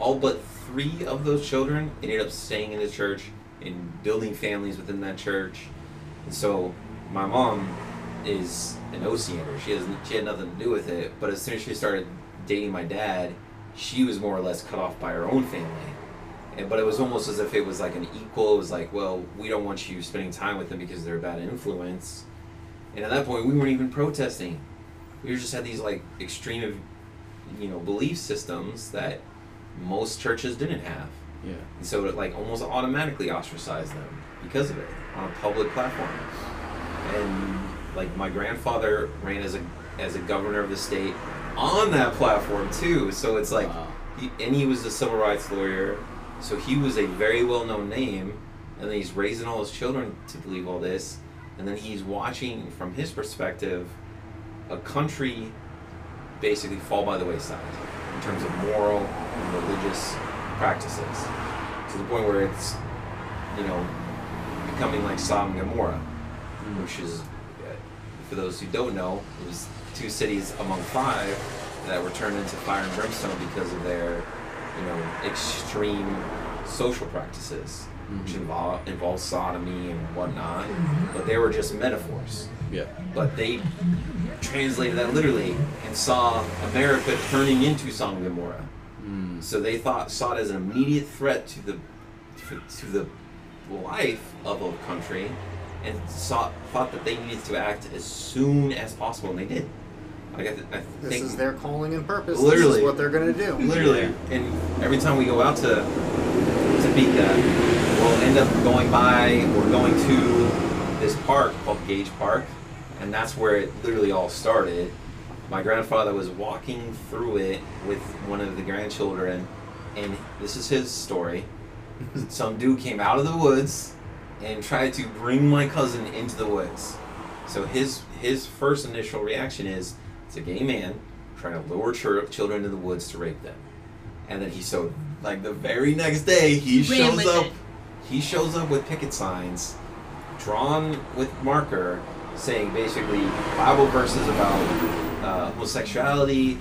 all but three of those children ended up staying in the church and building families within that church, and so my mom is an Oceaner. She has she had nothing to do with it, but as soon as she started dating my dad, she was more or less cut off by her own family. And, but it was almost as if it was like an equal. It was like, well, we don't want you spending time with them because they're a bad influence. And at that point, we weren't even protesting. We just had these like extreme, you know, belief systems that most churches didn't have. Yeah. And so it like almost automatically ostracized them because of it on a public platform. And like my grandfather ran as a as a governor of the state on that platform too. So it's like, Wow. he, and he was a civil rights lawyer, so he was a very well known name. And then he's raising all his children to believe all this, and then he's watching from his perspective a country basically fall by the wayside in terms of moral and religious practices to the point where it's you know becoming like Sodom and Gomorrah, hmm. which is for those who don't know, it was two cities among five that were turned into fire and brimstone because of their you know extreme social practices, which involve involve sodomy and whatnot, but they were just metaphors Yeah. but they translated that literally and saw America turning into Sodom and Gomorrah. Mm. So they thought saw it as an immediate threat to the to the life of a country, and saw, thought that they needed to act as soon as possible, and they did. Like I, th- I This think is their calling and purpose. This Literally. is what they're gonna do. literally, and every time we go out to Topeka, we'll end up going by or going to this park called Gage Park, and that's where it literally all started. My grandfather was walking through it with one of the grandchildren, and this is his story. Some dude came out of the woods and tried to bring my cousin into the woods. So his his first initial reaction is it's a gay man trying to lure chir- children into the woods to rape them. And then he so like the very next day he Ran shows up it. he shows up with picket signs drawn with marker saying basically Bible verses about uh, homosexuality.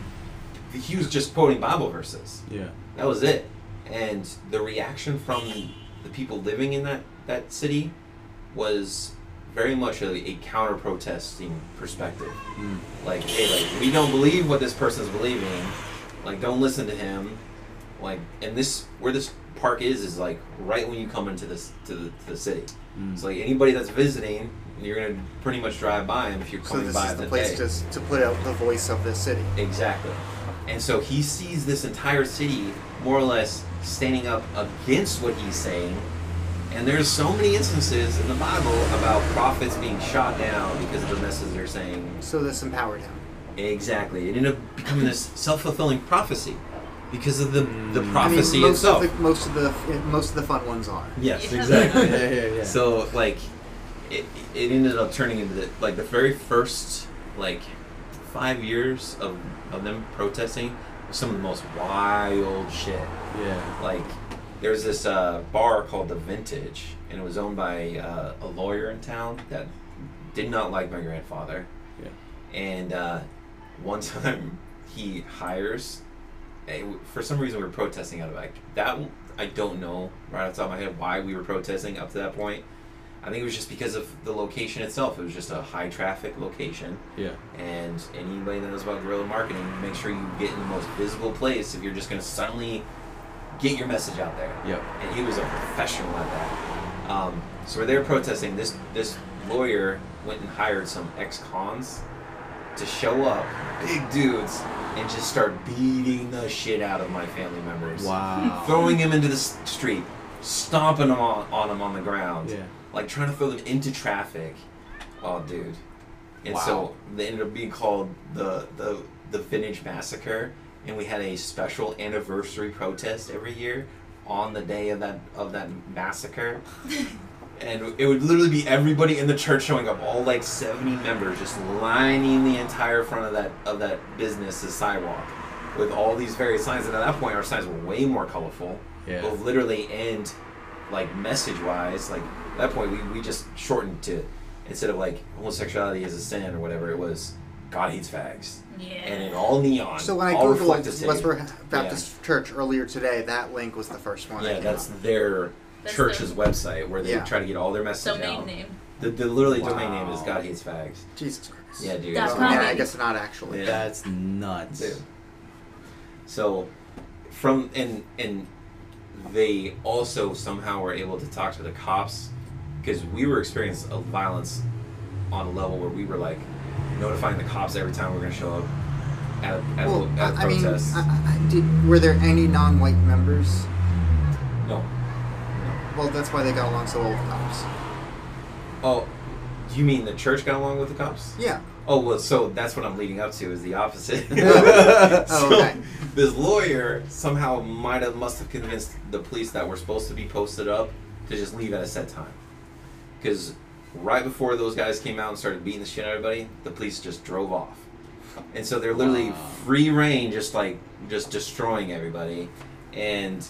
He was just quoting Bible verses. Yeah. That was it. And the reaction from the people living in that, that city was very much a, a counter protesting perspective. Mm. Like, hey, like we don't believe what this person's believing. Like, don't listen to him. Like, and this where this park is is like right when you come into this to the, to the city. Mm. It's like anybody that's visiting, you're gonna pretty much drive by him if you're So coming this by is in the the place day. to, to put out the voice of this city. Exactly. And so he sees this entire city more or less standing up against what he's saying. And there's so many instances in the Bible about prophets being shot down because of the message they're saying. So this empowered him. Exactly. It ended up becoming this self-fulfilling prophecy because of the the mm. I mean, prophecy most itself. of the most of the most of the fun ones are. Yes, Yeah. exactly. Yeah, yeah, yeah. So like, it, it ended up turning into the, like the very first like five years of of them protesting was some of the most wild shit. yeah. Like, there's this uh, bar called the Vintage, and it was owned by uh, a lawyer in town that did not like my grandfather. Yeah. And uh, one time he hires, for some reason we were protesting out of like that. I don't know right off the top of my head why we were protesting up to that point. I think it was just because of the location itself. It was just a high traffic location, Yeah. and anybody that knows about guerrilla marketing, make sure you get in the most visible place if you're just going to suddenly get your message out there Yep. and he was a professional at that. Um, so we're there protesting. This this lawyer went and hired some ex-cons to show up, big dudes, and just start beating the shit out of my family members. Wow. Throwing them into the street, stomping them on, on them on the ground, Yeah. like trying to throw them into traffic. Oh, dude. And Wow. so they ended up being called the the the Vintage Massacre, and we had a special anniversary protest every year on the day of that of that massacre. and it would literally be everybody in the church showing up, all like seventy members, just lining the entire front of that of that business's sidewalk with all these various signs. And at that point, our signs were way more colorful, Yeah. both literally and like message wise. Like at that point, we, we just shortened to instead of like homosexuality is a sin or whatever, it was God hates fags, Yeah. and in all neon. So when I all googled reflective city. Westboro Baptist Church earlier today, that link was the first one. Yeah, came that's up. their That's church's their- website where they Yeah. try to get all their message Domain out. name. The, the literally domain name is God hates fags. Jesus Christ. Yeah, dude. Dot Well, yeah, I guess not actually. Yeah. That's nuts. Dude. So, from and and they also somehow were able to talk to the cops because we were experiencing a violence on a level where we were like notifying the cops every time we are gonna show up at a, at Well, a, at a I, I mean, protest. I, I, did, were there any non-white members? no. Well, that's why they got along so well with the cops. Oh, you mean the church got along with the cops? Yeah. Oh well, so that's what I'm leading up to is the opposite. Oh, so okay. this lawyer somehow might have must have convinced the police that we're supposed to be posted up to just leave at a set time. Because right before those guys came out and started beating the shit out of everybody, the police just drove off. And so they're literally Wow. free reign, just like just destroying everybody. And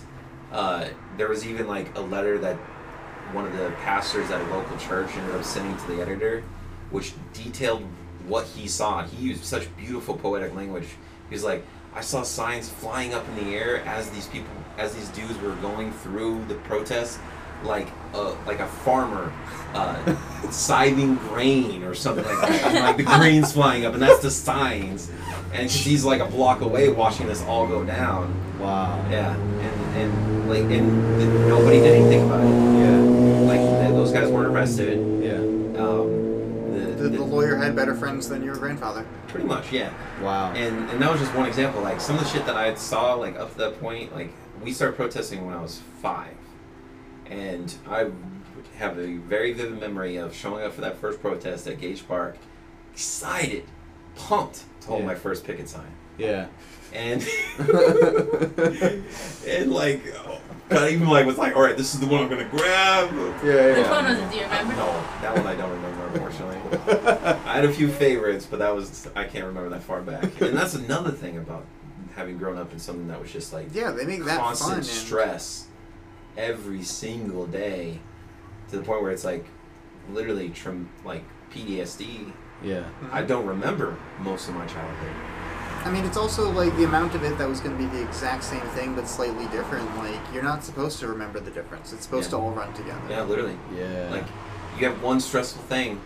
uh, there was even like a letter that one of the pastors at a local church ended up sending to the editor, which detailed what he saw. He used such beautiful poetic language. He was like, I saw signs flying up in the air as these people, as these dudes were going through the protest, like a like a farmer uh, scything grain or something like that. And, like the grain's flying up, and that's the signs. And 'cause he's like a block away, watching this all go down. Wow. Yeah, and and like and th- nobody did anything about it. Yeah. Like th- those guys weren't arrested. Yeah. Um, the, The, the lawyer had better friends than your grandfather. pretty much, yeah. Wow. And and that was just one example. Like some of the shit that I saw, like up to that point, like we started protesting when I was five, and I have a very vivid memory of showing up for that first protest at Gage Park, excited, pumped to hold Yeah. my first picket sign, yeah. and and like, God even like was like, all right, this is the one I'm gonna grab. Yeah. yeah. Which one was it? Do you remember? No, that one I don't remember, unfortunately. I had a few favorites, but that was I can't remember that far back. And that's another thing about having grown up in something that was just like Yeah, they make that constant fun. and- stress every single day, to the point where it's like literally trim, like PTSD. Yeah. I don't remember most of my childhood. I mean, it's also like the amount of it that was going to be the exact same thing but slightly different. Like, you're not supposed to remember the difference. It's supposed Yeah. to all run together. Yeah, literally. Yeah. Like you have one stressful thing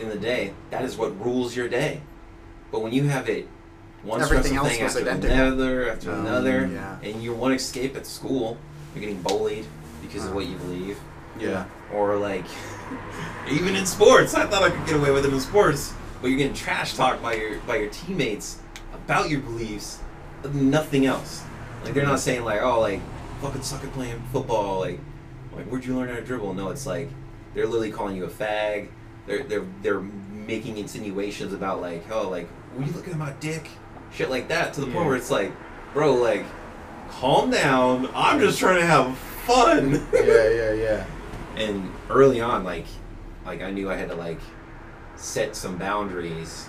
in the day, that is what rules your day. But when you have it one Everything stressful else thing after identical. another after Um, another, yeah. and you want to escape at school, you're getting bullied because of uh-huh. what you believe, yeah. or like even in sports, I thought I could get away with it in sports, but you're getting trash talked by your by your teammates about your beliefs, nothing else. Like they're not saying like, oh, like fucking suck at playing football, like, like where'd you learn how to dribble? No, it's like they're literally calling you a fag. They're they're they're making insinuations about like, oh, like were you looking at my dick? Shit like that to the Yeah. point where it's like, bro, like, calm down. I'm just trying to have fun. Yeah. Yeah. Yeah. and early on like like i knew i had to like set some boundaries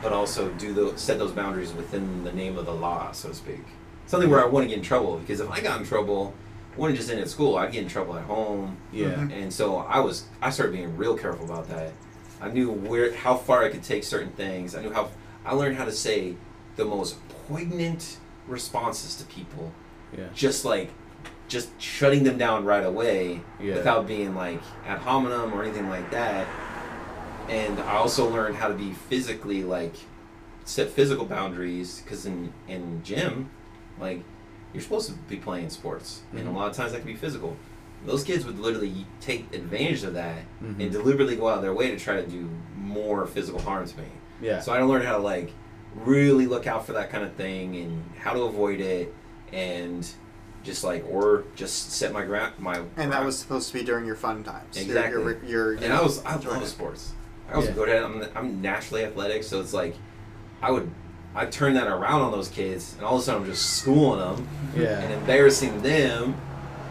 but also do the set those boundaries within the name of the law so to speak something where i wouldn't get in trouble because if i got in trouble it wouldn't just end at school i'd get in trouble at home Yeah. Mhm. and so i was i started being real careful about that i knew where how far i could take certain things i knew how i learned how to say the most poignant responses to people Yeah. just like just shutting them down right away Yeah. without being like ad hominem or anything like that. And I also learned how to be physically like set physical boundaries because in in gym, like you're supposed to be playing sports, and a Mhm. lot of times that can be physical. Those kids would literally take advantage of that Mhm. and deliberately go out of their way to try to do more physical harm to me. Yeah. So I learned how to like really look out for that kind of thing and how to avoid it and just like or just set my ground my And that was supposed to be during your fun times. Your- Exactly. Your, your, and I was I enjoying love sports. I was Yeah. good at it. I'm, I'm naturally athletic, so it's like I would I turn that around on those kids, and all of a sudden I'm just schooling them Yeah. and embarrassing them,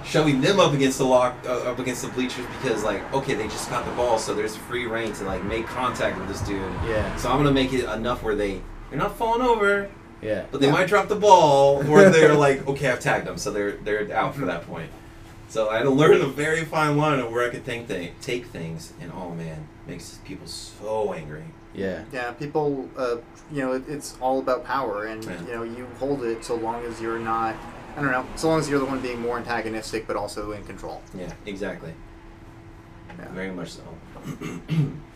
shoving them up against the lock uh, up against the bleachers because like okay they just got the ball, so there's free reign to like make contact with this dude. Yeah. So I'm gonna make it enough where they they're not falling over, Yeah. but they Yeah. might drop the ball, or they're like, okay, I've tagged them, so they're they're out for that point. So I had to learn a very fine line of where I could think th- take things, and oh man, makes people so angry. Yeah. Yeah, people, uh, you know, it, it's all about power, and Yeah. you know, you hold it so long as you're not, I don't know, so long as you're the one being more antagonistic, but also in control. Yeah, exactly. Yeah. Very much so.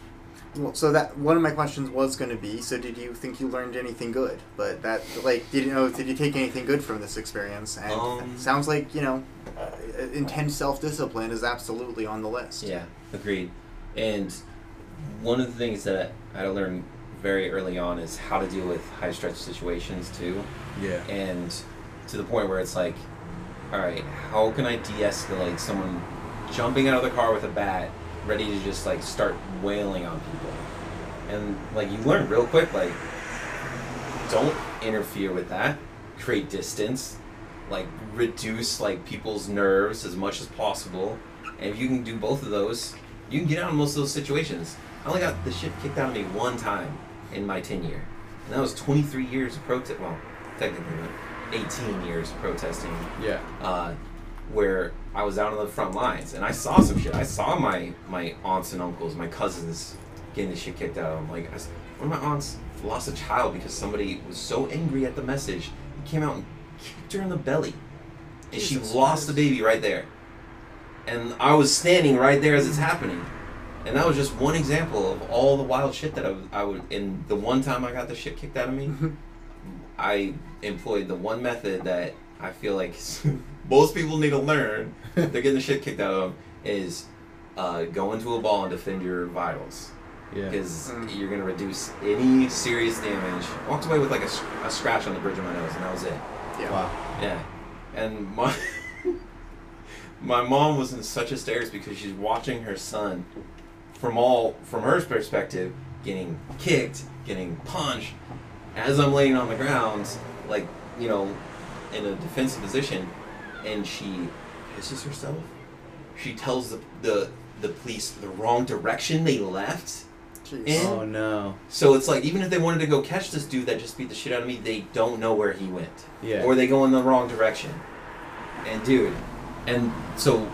Well, so that one of my questions was going to be, so did you think you learned anything good? But that, like, did you know, did you take anything good from this experience? And Um, sounds like you know, uh, intense self discipline is absolutely on the list. Yeah, agreed. And one of the things that I had to learn very early on is how to deal with high stress situations too. Yeah. and to the point where it's like, all right, how can I de-escalate someone jumping out of the car with a bat, ready to just like start wailing on people? and like you learn real quick like don't interfere with that. Create distance. Like reduce like people's nerves as much as possible. And if you can do both of those you can get out of most of those situations. I only got the shit kicked out of me one time in my tenure. And that was 23 years of protest well technically 18 years of protesting. Yeah. uh, where I was out on the front lines and I saw some shit. I saw my my aunts and uncles, my cousins, getting the shit kicked out of them. Like I one of my aunts lost a child because somebody was so angry at the message, he came out and kicked her in the belly, and she Jesus lost the baby right there. And I was standing right there as it's mm. happening. And that was just one example of all the wild shit that I, I would. And the one time I got the shit kicked out of me, mm-hmm. I employed the one method that I feel like most people need to learn. They're getting the shit kicked out of them is uh, go into a ball and defend your vitals Yeah. because Mm. you're gonna reduce any serious damage. I walked away with like a, a scratch on the bridge of my nose, and that was it. Yeah. Wow. Yeah, and my my mom was in such hysterics because she's watching her son from all from her perspective getting kicked, getting punched. As I'm laying on the ground, like you know, in a defensive position, and she pisses herself. She tells the the the police the wrong direction they left. Jeez. And- Oh no. So it's like even if they wanted to go catch this dude that just beat the shit out of me, they don't know where he went Yeah. or they go in the wrong direction. And dude, and so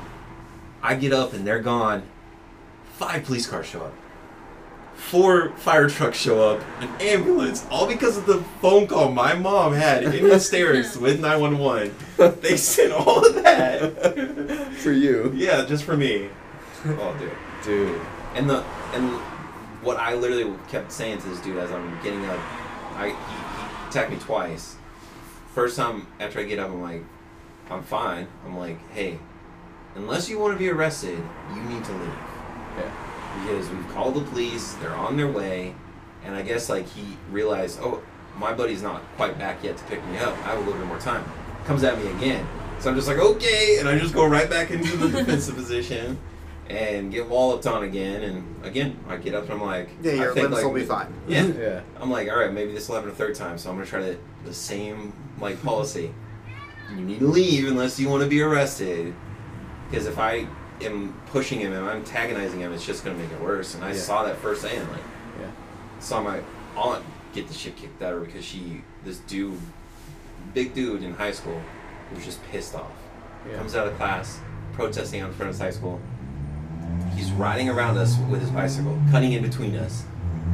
I get up and they're gone. Five police cars show up. Four fire trucks show up, an ambulance, all because of the phone call my mom had in hysterics with 911. They sent all of that. For you. Yeah, just for me. Oh, dude. Dude. And the and what I literally kept saying to this dude as I'm getting up, I he, he attacked me twice. First time after I get up, I'm like, I'm fine. I'm like, hey, unless you want to be arrested, you need to leave Yeah. Because we've called the police. They're on their way, and I guess like he realized, oh, my buddy's not quite back yet to pick me up. I have a little bit more time. Comes at me again, so I'm just like, okay, and I just go right back into the defensive position. And get walloped on again, and again I get up and I'm like, Yeah, I your think, limbs like, will be fine. Yeah, Yeah. I'm like, all right, maybe this will happen a third time, so I'm gonna try to the same like policy. You need to leave unless you want to be arrested, because if I am pushing him and I'm antagonizing him, it's just gonna make it worse. And I Yeah. saw that firsthand. Like, Yeah. saw my aunt get the shit kicked out of her because she, this dude, big dude in high school, was just pissed off. Yeah. Comes out of class, protesting out in front of high school. He's riding around us with his bicycle, cutting in between us,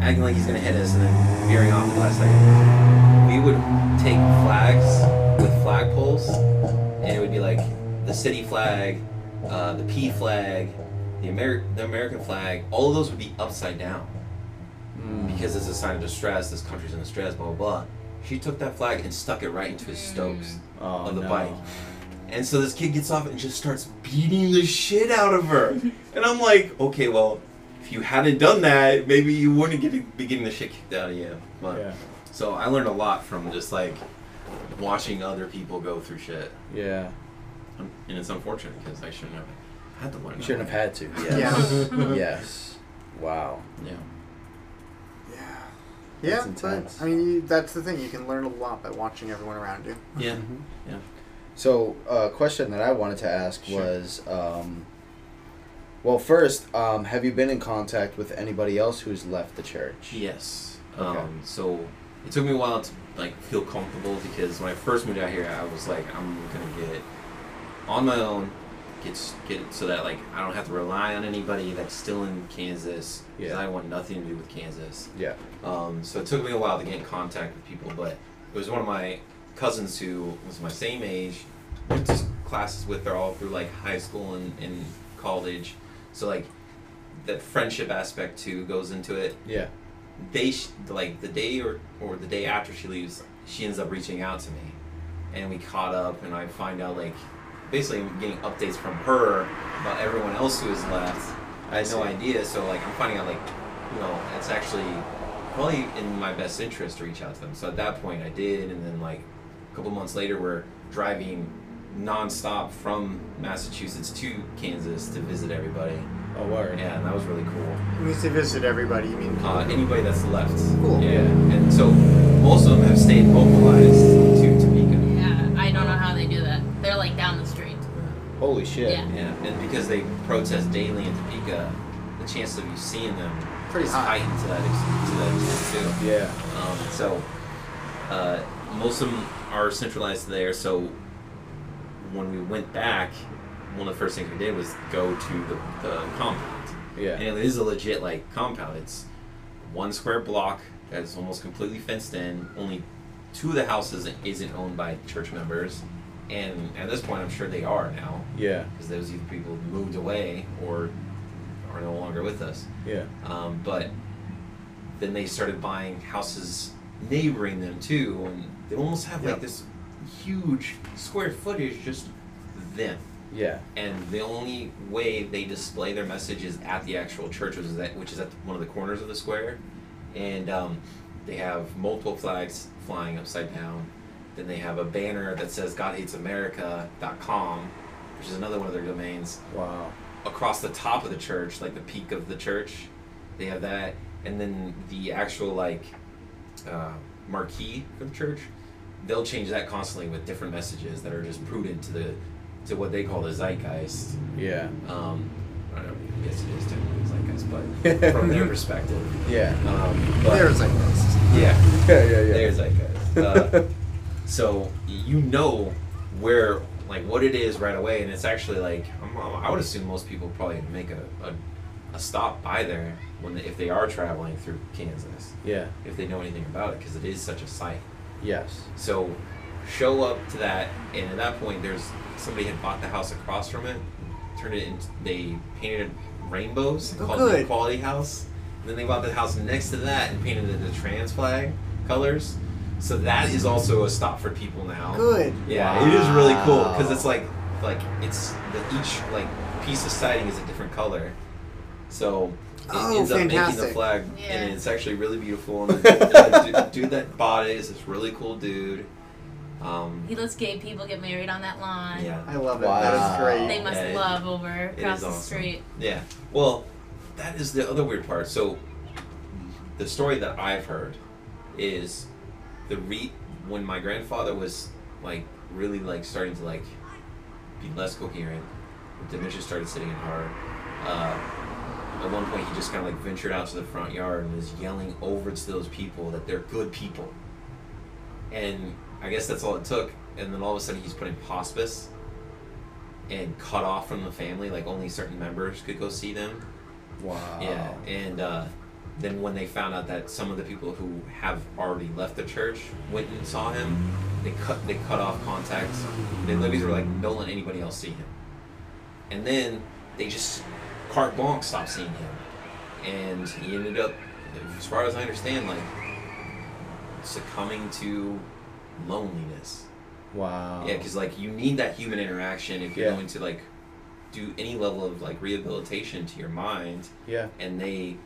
acting like he's gonna hit us, and then veering off at the last second. We would take flags with flagpoles, and it would be like the city flag, uh, the P flag, the Amer- the American flag. All of those would be upside down Mm. because it's a sign of distress. This country's in distress. Blah blah blah. She took that flag and stuck it right into his stokes. Oh, of the no. bike. And so this kid gets off and just starts beating the shit out of her. and I'm like, okay, well, if you hadn't done that, maybe you wouldn't get be getting the shit kicked out of you. But Yeah. so I learned a lot from just like watching other people go through shit, Yeah. And it's unfortunate because I shouldn't have had to learn. You that shouldn't have had to. Yes. Yeah. yes. Wow. Yeah. Yeah. Yeah, That's but. I mean, you, that's the thing. You can learn a lot by watching everyone around you. Yeah. Mhm. Yeah. So, a question that I wanted to ask Sure. was, um, well, first, um, have you been in contact with anybody else who's left the church? Yes. Okay. Um, so it took me a while to like feel comfortable because when I first moved out here, I was like, I'm gonna get on my own, get get so that like I don't have to rely on anybody that's still in Kansas. Because Yeah. I want nothing to do with Kansas. Yeah. Um, so it took me a while to get in contact with people, but it was one of my cousins who was my same age, went to classes with her all through like high school and, and college. So like that friendship aspect too goes into it Yeah. they sh- like the day or or the day after she leaves, she ends up reaching out to me, and we caught up, and I find out like basically getting updates from her about everyone else who has left. I had no idea, so like I'm finding out like you know it's actually probably in my best interest to reach out to them. So at that point I did, and then like a couple months later we're driving nonstop from Massachusetts to Kansas to visit everybody. Oh, word. Yeah, and that was really cool. It means they visit everybody. You mean Uh, anybody that's left. Cool. Yeah, and so most of them have stayed mobilized to Topeka. Yeah, I don't know how they do that. They're like down the street. Holy shit. Yeah. Yeah, and because they protest daily in Topeka, the chance of you seeing them Pretty is high. heightened to that ex- to that extent too. Yeah. Um, so uh, most of them are centralized there. So when we went back, one of the first things we did was go to the, the compound. Yeah. And it is a legit like compound. It's one square block that's almost completely fenced in. Only two of the houses isn't owned by church members, and at this point, I'm sure they are now Yeah. because those either people moved away or are no longer with us. Yeah. Um, but then they started buying houses neighboring them too, and they almost have like this huge square footage just them. Yeah. And the only way they display their message is at the actual church, which is at, which is at one of the corners of the square. And um, they have multiple flags flying upside down. Then they have a banner that says GodHatesAmerica.com, which is another one of their domains. Wow. Across the top of the church, like the peak of the church, they have that. And then the actual, like, uh, marquee for the church, they'll change that constantly with different messages that are just prudent to the to what they call the zeitgeist. Yeah. Um, I don't know, I guess it is technically zeitgeist, but from their perspective. Yeah. Um, but There's like this. yeah, Yeah. Yeah. Yeah. there's zeitgeist. Uh, so you know where like what it is right away, and it's actually like I'm, I would assume most people probably make a, a, a stop by there when they, if they are traveling through Kansas, yeah. if they know anything about it, because it is such a sight. Yes. So show up to that, and at that point, there's somebody had bought the house across from it, turned it into they painted rainbows, Oh, called it the good. Equality House. And then they bought the house next to that and painted it the trans flag colors. So that is also a stop for people now. Good. Yeah, it is really cool because it's like like it's the each like piece of siding is a different color. So it Oh, ends up making the flag, Yeah. and it's actually really beautiful. And the, the dude that bought it is this really cool dude. Um, He lets gay people get married on that lawn. yeah, I love it. That is great. They must Yeah, it- love over across the awesome. street. yeah. Well, that is the other weird part. So the story that I've heard is the re when my grandfather was like really like starting to like be less coherent, dementia started sitting in hard. Uh, at one point, he just kind of like ventured out to the front yard and was yelling over to those people that they're good people. And I guess that's all it took. And then all of a sudden, he's put in hospice and cut off from the family. Like only certain members could go see them. Wow. Yeah, and uh, then when they found out that some of the people who have already left the church went and saw him, they cut they cut off contacts. They literally were like, don't let anybody else see him. And then they just carte blanche stopped seeing him, and he ended up, as far as I understand, like succumbing to loneliness. Wow. Yeah, because like you need that human interaction if you're Yeah. going to like do any level of like rehabilitation to your mind Yeah. and they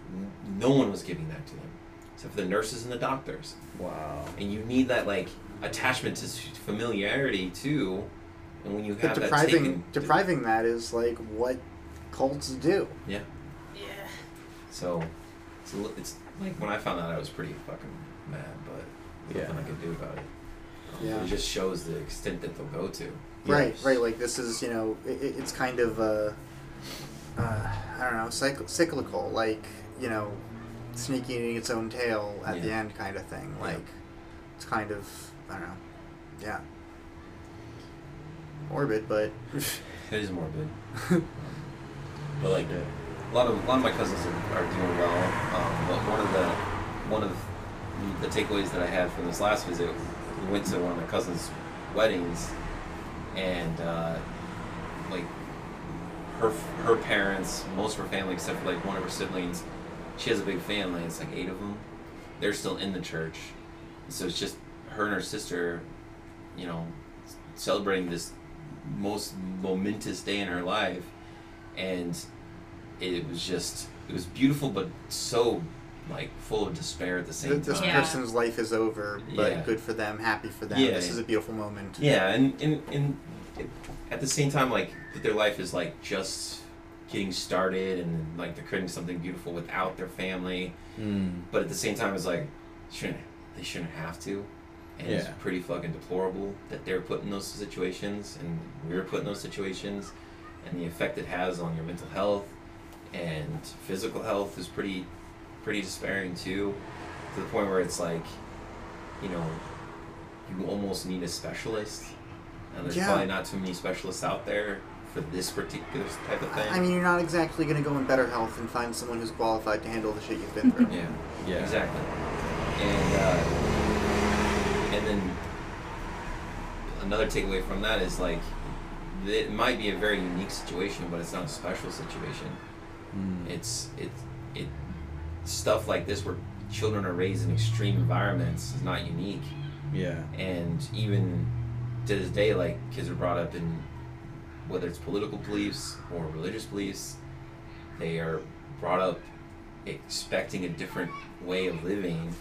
no one was giving that to them except for the nurses and the doctors Wow. and you need that like attachment to familiarity too and when you But have that depriving taken depriving that is like what cults do. yeah Yeah. so it's, a li- it's like when i found out i was pretty fucking mad but there's Yeah. nothing i could do about it Um, Yeah. it just shows the extent that they'll go to Right, Yes. right. Like this is, you know, it, it- it's kind of, uh, uh, I don't know, cycl- cyclical. Like, you know, sneaking eating its own tail at the end, kind of thing. Yeah. Like, it's kind of, I don't know, yeah, morbid, but it is morbid but like a lot of a lot of my cousins are, are doing well. Um, but one of the one of the takeaways that I had from this last visit, we went to one of my cousins' weddings, and uh, like her her parents, most of her family except for like one of her siblings, she has a big family. It's like eight of them. They're still in the church, so it's just her and her sister, you know, celebrating this most momentous day in her life, and it was just it was beautiful but so like full of despair at the same th- this time. Yeah. person's life is over. But Yeah. good for them, happy for them. Yeah. This is a beautiful moment. Yeah, and and, and at the same time, like that their life is like just getting started and like they're creating something beautiful without their family. Mm. But at the same time, it's like shouldn't they shouldn't have to, and it's pretty fucking deplorable that they're put in those situations and we're put in those situations, and the effect it has on your mental health and physical health is pretty pretty despairing too, to the point where it's like, you know, you almost need a specialist, and there's Yeah. probably not too many specialists out there for this particular type of thing. I mean, you're not exactly going to go in BetterHelp and find someone who's qualified to handle the shit you've been through. yeah. Yeah. Exactly. And uh, and then another takeaway from that is like it might be a very unique situation, but it's not a special situation. Mm. It's it it stuff like this where children are raised in extreme environments is not unique. yeah. And even to this day, like kids are brought up in whether it's political beliefs or religious beliefs, they are brought up expecting a different way of living,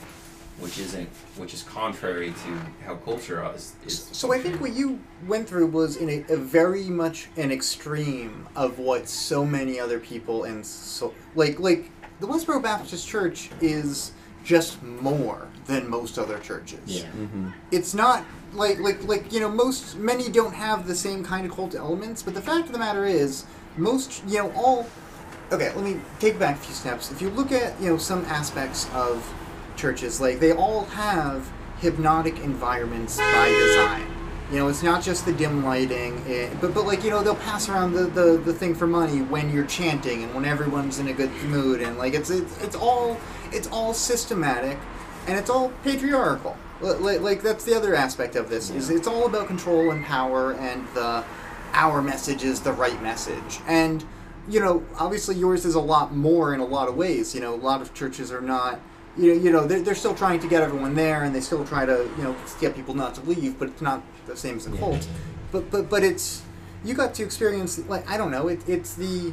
which isn't, which is contrary to how culture is. is So I think what you went through was in a, a very much an extreme of what so many other people and so like like the Westboro Baptist Church is just more than most other churches. Yeah. Mm-hmm. It's not like like like you know most many don't have the same kind of cult elements, but the fact of the matter is most you know all okay, let me take back a few steps. If you look at you know some aspects of churches, like they all have hypnotic environments by design. You know, it's not just the dim lighting, eh, but but like you know they'll pass around the, the, the thing for money when you're chanting and when everyone's in a good mood, and like it's it's, it's all it's all systematic, and it's all patriarchal. Like, like that's the other aspect of this is it's all about control and power and the our message is the right message and you know obviously yours is a lot more in a lot of ways you know a lot of churches are not you know, you know they're, they're still trying to get everyone there and they still try to you know get people not to leave but it's not the same as a Yeah. cult but but but it's you got to experience like i don't know it, it's the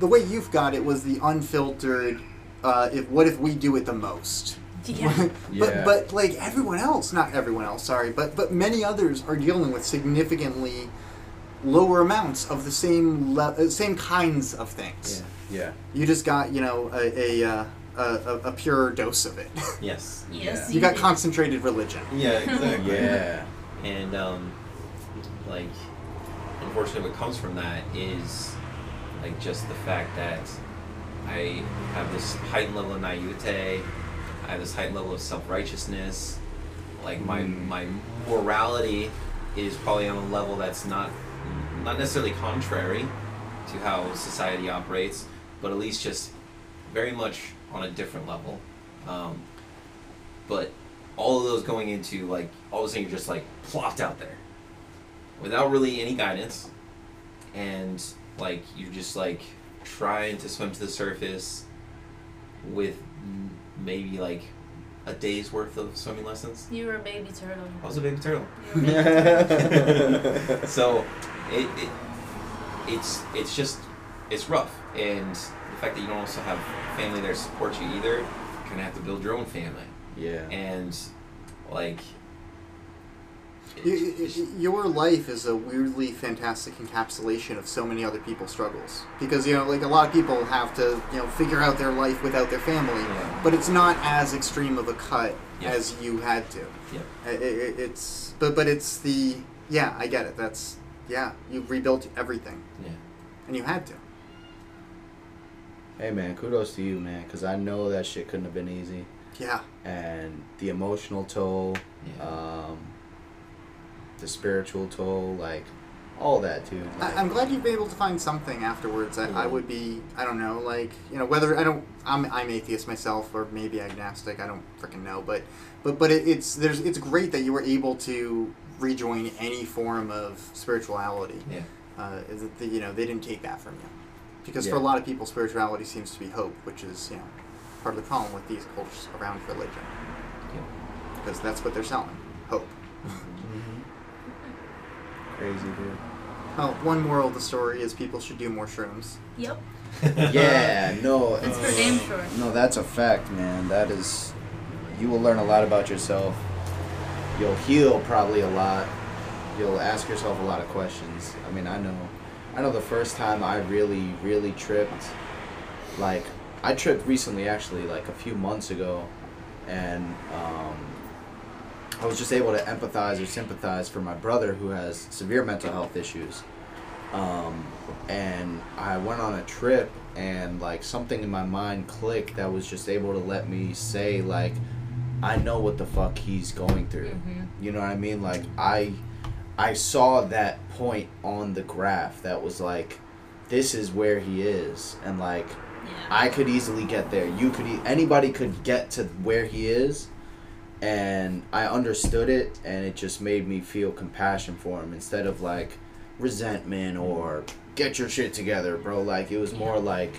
the way you've got it was the unfiltered uh, if what if we do it the most Yeah. Yeah. but but like everyone else, not everyone else, sorry, but but many others are dealing with significantly lower amounts of the same le- uh, same kinds of things. Yeah. You just got you know a a, uh, a, a, a pure dose of it. Yes. Yes. you got concentrated religion. Yeah, exactly. Yeah. And um, like, unfortunately, what comes from that is like just the fact that I have this heightened level of naivete. I have this heightened level of self righteousness. Like my Mm. my morality is probably on a level that's not not necessarily contrary to how society operates, but at least just very much on a different level. Um, but all of those going into like all of a sudden you're just like plopped out there without really any guidance and like you're just like trying to swim to the surface with m- maybe like a day's worth of swimming lessons You were a baby turtle. i was a baby turtle a baby turtle. so it, it it's it's just it's rough and the fact that you don't also have family there to support you either you're gonna have to build your own family Yeah. and like Y- it's- y- y- Your life is a weirdly fantastic encapsulation of so many other people's struggles because you know, like a lot of people have to you know figure out their life without their family, Yeah. but it's not as extreme of a cut Yeah. as you had to. yeah I- I- I- it's but but it's the yeah I get it. That's yeah you rebuilt everything yeah and you had to. Hey man, kudos to you, man, because I know that shit couldn't have been easy, Yeah. and the emotional toll, yeah um, the spiritual toll, like all that, dude. Like, I, I'm glad you've been able to find something afterwards. I, I would be, I don't know, like you know, whether I don't, I'm, I'm atheist myself or maybe agnostic. I don't freaking know, but, but, but it, it's there's it's great that you were able to rejoin any form of spirituality. yeah Uh, is it the, you know they didn't take that from you, because for a lot of people, spirituality seems to be hope, which is you know part of the problem with these cults around religion, yeah because that's what they're selling, hope. Mhm. Crazy, dude. Well, one moral of the story is people should do more shrooms. Yep. yeah, no. That's for damn sure. No, that's a fact, man. That is, you will learn a lot about yourself. You'll heal probably a lot. You'll ask yourself a lot of questions. I mean, I know I know the first time I really, really tripped, like, I tripped recently, actually, like a few months ago, and um, I was just able to empathize or sympathize for my brother who has severe mental health issues. Um, and I went on a trip, and like something in my mind clicked that was just able to let me say, like, I know what the fuck he's going through. Mhm. You know what I mean? Like I I saw that point on the graph that was like this is where he is and like Yeah. I could easily get there. You could e- anybody could get to where he is and I understood it and it just made me feel compassion for him instead of like resentment or get your shit together, bro. Like it was more like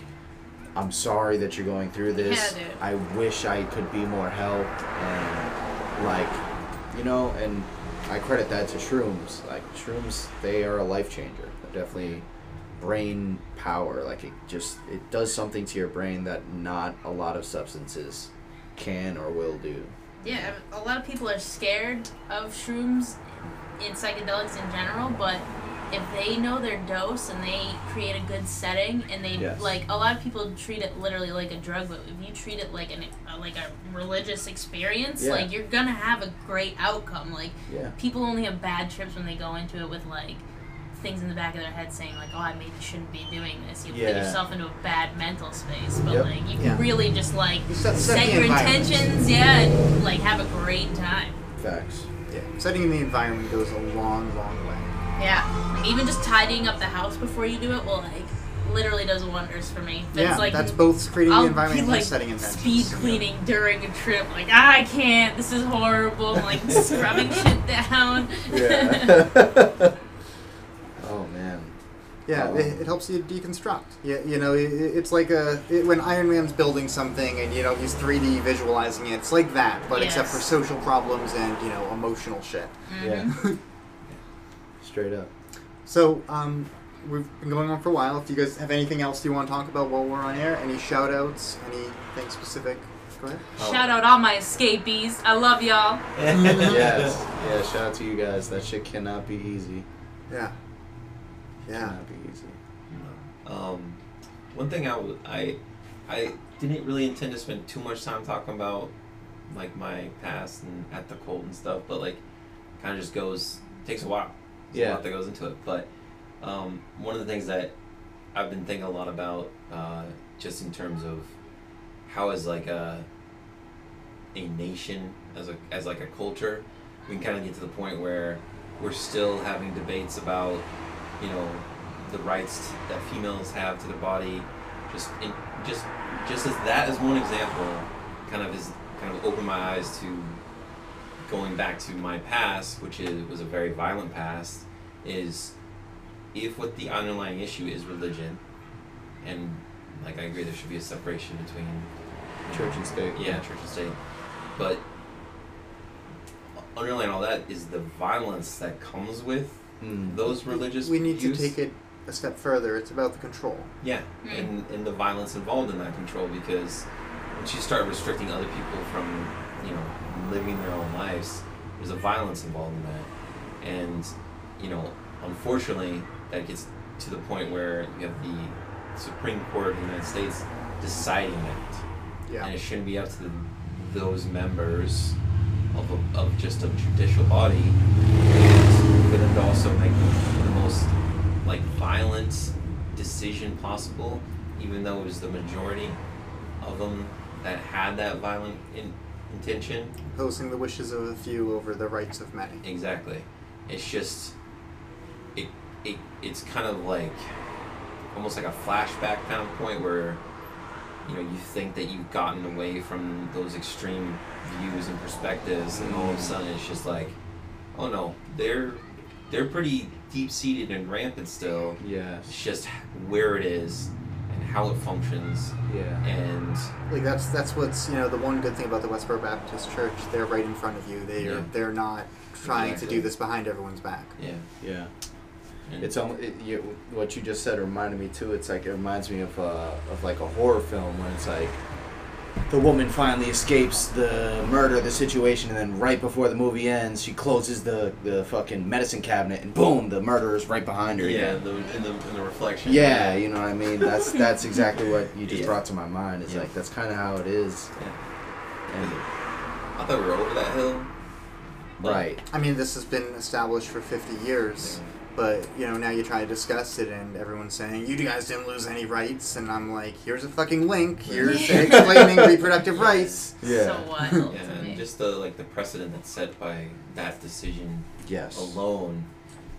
I'm sorry that you're going through this. Yeah. I wish I could be more help and like you know and I credit that to shrooms. Like shrooms they are a life changer. They're definitely brain power. Like it just it does something to your brain that not a lot of substances can or will do. Yeah, a lot of people are scared of shrooms in psychedelics in general, but if they know their dose and they create a good setting and they Yes. like a lot of people treat it literally like a drug, but if you treat it like an uh, like a religious experience, Yeah. like you're gonna have a great outcome. Like Yeah. people only have bad trips when they go into it with like things in the back of their head saying like, "Oh, I maybe shouldn't be doing this." You Yeah. put yourself into a bad mental space, but Yep. like you can really just like set- set set your intentions, yeah, and like have a great time. Facts. Yeah, setting the environment goes a long, long way. Yeah, like even just tidying up the house before you do it will like literally does wonders for me. But yeah, it's like that's both creating I'll the environment be and setting intentions. speed cleaning during a trip. Like ah, I can't. This is horrible. I'm, like scrubbing shit down. Yeah. oh man. Yeah, Um, it, it helps you deconstruct. Yeah, you know, it, it's like a it, when Iron Man's building something and you know he's 3D visualizing it. It's like that, but except for social problems and you know emotional shit. Yeah. Straight up. So, um, we've been going on for a while. If you guys have anything else you want to talk about while we're on air, any shout outs, anything specific, go ahead. Shout out all my escapees. I love y'all. yes. Yeah. Shout out to you guys. That shit cannot be easy. Yeah. Yeah. Cannot be easy. Um, one thing I, w- I, I didn't really intend to spend too much time talking about, like my past and at the cold and stuff, but like, kind of just goes takes a while. There's Yeah. a lot that goes into it. But um, one of the things that I've been thinking a lot about, uh, just in terms of how as like a a nation, as a as like a culture, we can kind of get to the point where we're still having debates about, you know, the rights that females have to their body. Just in, just just as that as one example, kind of is kind of opened my eyes to going back to my past, which is was a very violent past, is if what the underlying issue is religion, and like I agree there should be a separation between Church and state. yeah, church and state, but underlying all that is the violence that comes with Mm. those religious. We need views. to take it a step further. It's about the control. Yeah, Mm. and, and the violence involved in that control because once you start restricting other people from, you know, living their own lives, there's a violence involved in that. And, you know, unfortunately, that gets to the point where you have the Supreme Court of the United States deciding that. Yeah. And it shouldn't be up to the, those members of, a, of just a judicial body for them to also make the, the most like violent decision possible, even though it was the majority of them that had that violent in, intention. Imposing the wishes of a few over the rights of many. Exactly. It's just it it it's kind of like almost like a flashback kind of point where you know you think that you've gotten away from those extreme views and perspectives and all of a sudden it's just like oh no they're they're pretty deep seated and rampant still yeah it's just where it is and how it functions Yeah. and Like that's that's what's you know the one good thing about the Westboro Baptist Church. They're right in front of you. They are Yeah. they're not trying to do this behind everyone's back. yeah Yeah. and It's almost it, you, what you just said reminded me too. It's like it reminds me of uh, of like a horror film when it's like the woman finally escapes the murder, the situation, and then right before the movie ends, she closes the, the fucking medicine cabinet, and boom, the murderer's right behind her. Yeah, again. the, in the in the reflection. Yeah, you know what I mean. That's that's exactly what you just Yeah. brought to my mind. It's Yeah. like that's kind of how it is. And, I thought we were over that hill. Like, right. I mean, this has been established for 50 years, but you know now you try to discuss it, and everyone's saying you guys didn't lose any rights, and I'm like, here's a fucking link. Here's explaining reproductive rights. Yeah. So wild Yeah, and just the like the precedent that's set by that decision Yes. alone,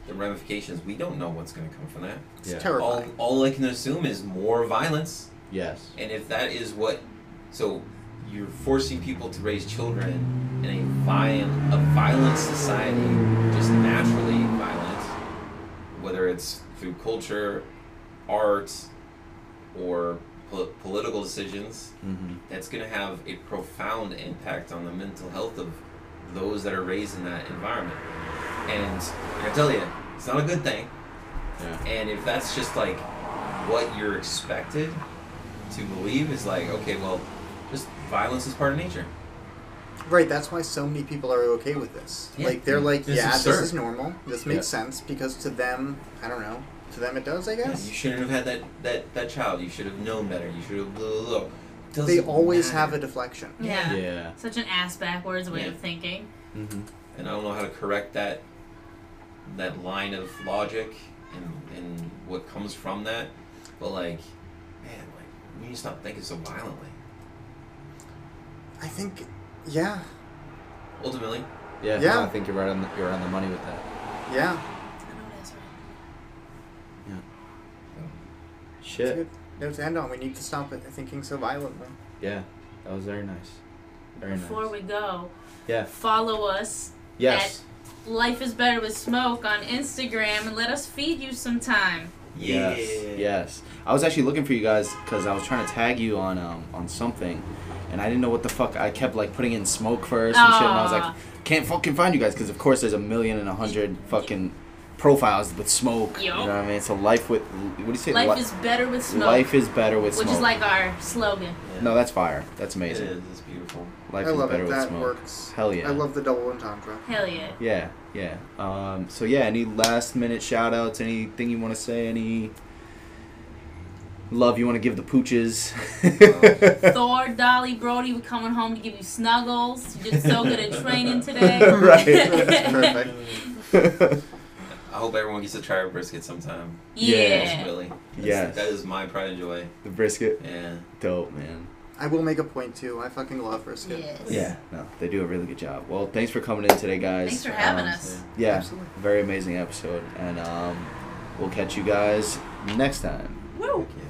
the ramifications. We don't know what's going to come from that. It's Yeah. All, all I can assume is more violence, Yes. and if that is what, so you're forcing people to raise children in a violent, a violent society, just naturally violent, whether it's through culture, art, or po- political decisions. Mm-hmm. that's going to have a profound impact on the mental health of those that are raised in that environment. And I tell you, it's not a good thing. Yeah. And if that's just like what you're expected to believe, is like, okay, well, just violence is part of nature. Right, that's why so many people are okay with this. Yeah. Like they're like, It's yeah, absurd. this is normal. This makes Yeah. sense because to them, I don't know. To them, it does, I Yeah, guess. you shouldn't have had that, that, that child. You should have known better. You should have blah, blah, blah. They Doesn't always matter. have a deflection. Yeah. Yeah. Such an ass backwards way Yeah. of thinking. Mm-hmm. and I don't know how to correct that that line of logic and and what comes from that. But like, man, like we need to stop thinking so violently. I think, yeah, Ultimately, Yeah. Yeah. no, I think you're right on the, you're on the money with that. yeah. I know that's right. It's Shit. good. Note to end on. We need to stop it thinking so violently. Yeah. That was very nice. Very nice. Before nice. we go, Yeah. follow us Yes. Life is Better with Smoke on Instagram and let us feed you some time. Yes. Yes. I was actually looking for you guys because I was trying to tag you on um on something, and I didn't know what the fuck. I kept like putting in smoke first and shit, and I was like, can't fucking find you guys because of course there's a million and a hundred fucking profiles with smoke. You know what I mean? So life with what do you say? Life Li- is better with smoke. life is better with which smoke. Which is like our slogan. Yeah. no, that's fire. That's amazing. is. It's beautiful. Life I is love better it. with That smoke. works. Hell yeah. I love the double entendre. Hell yeah. Yeah, yeah. Um, so yeah, any last minute shout outs, anything you want to say, any love you want to give the pooches? Thor, Dolly, Brody, we're coming home to give you snuggles. You did so good at training today. Right. Perfect. I hope everyone gets to try our brisket sometime. yeah. Really. That's- Yes. That is my pride and joy. the brisket, Yeah. dope man. I will make a point too. I fucking love brisket. Yes. Yeah, no, they do a really good job. Well, thanks for coming in today, guys. Thanks for having Um, us. Yeah, Absolutely. very amazing episode, and um, we'll catch you guys next time. Woo. Yeah.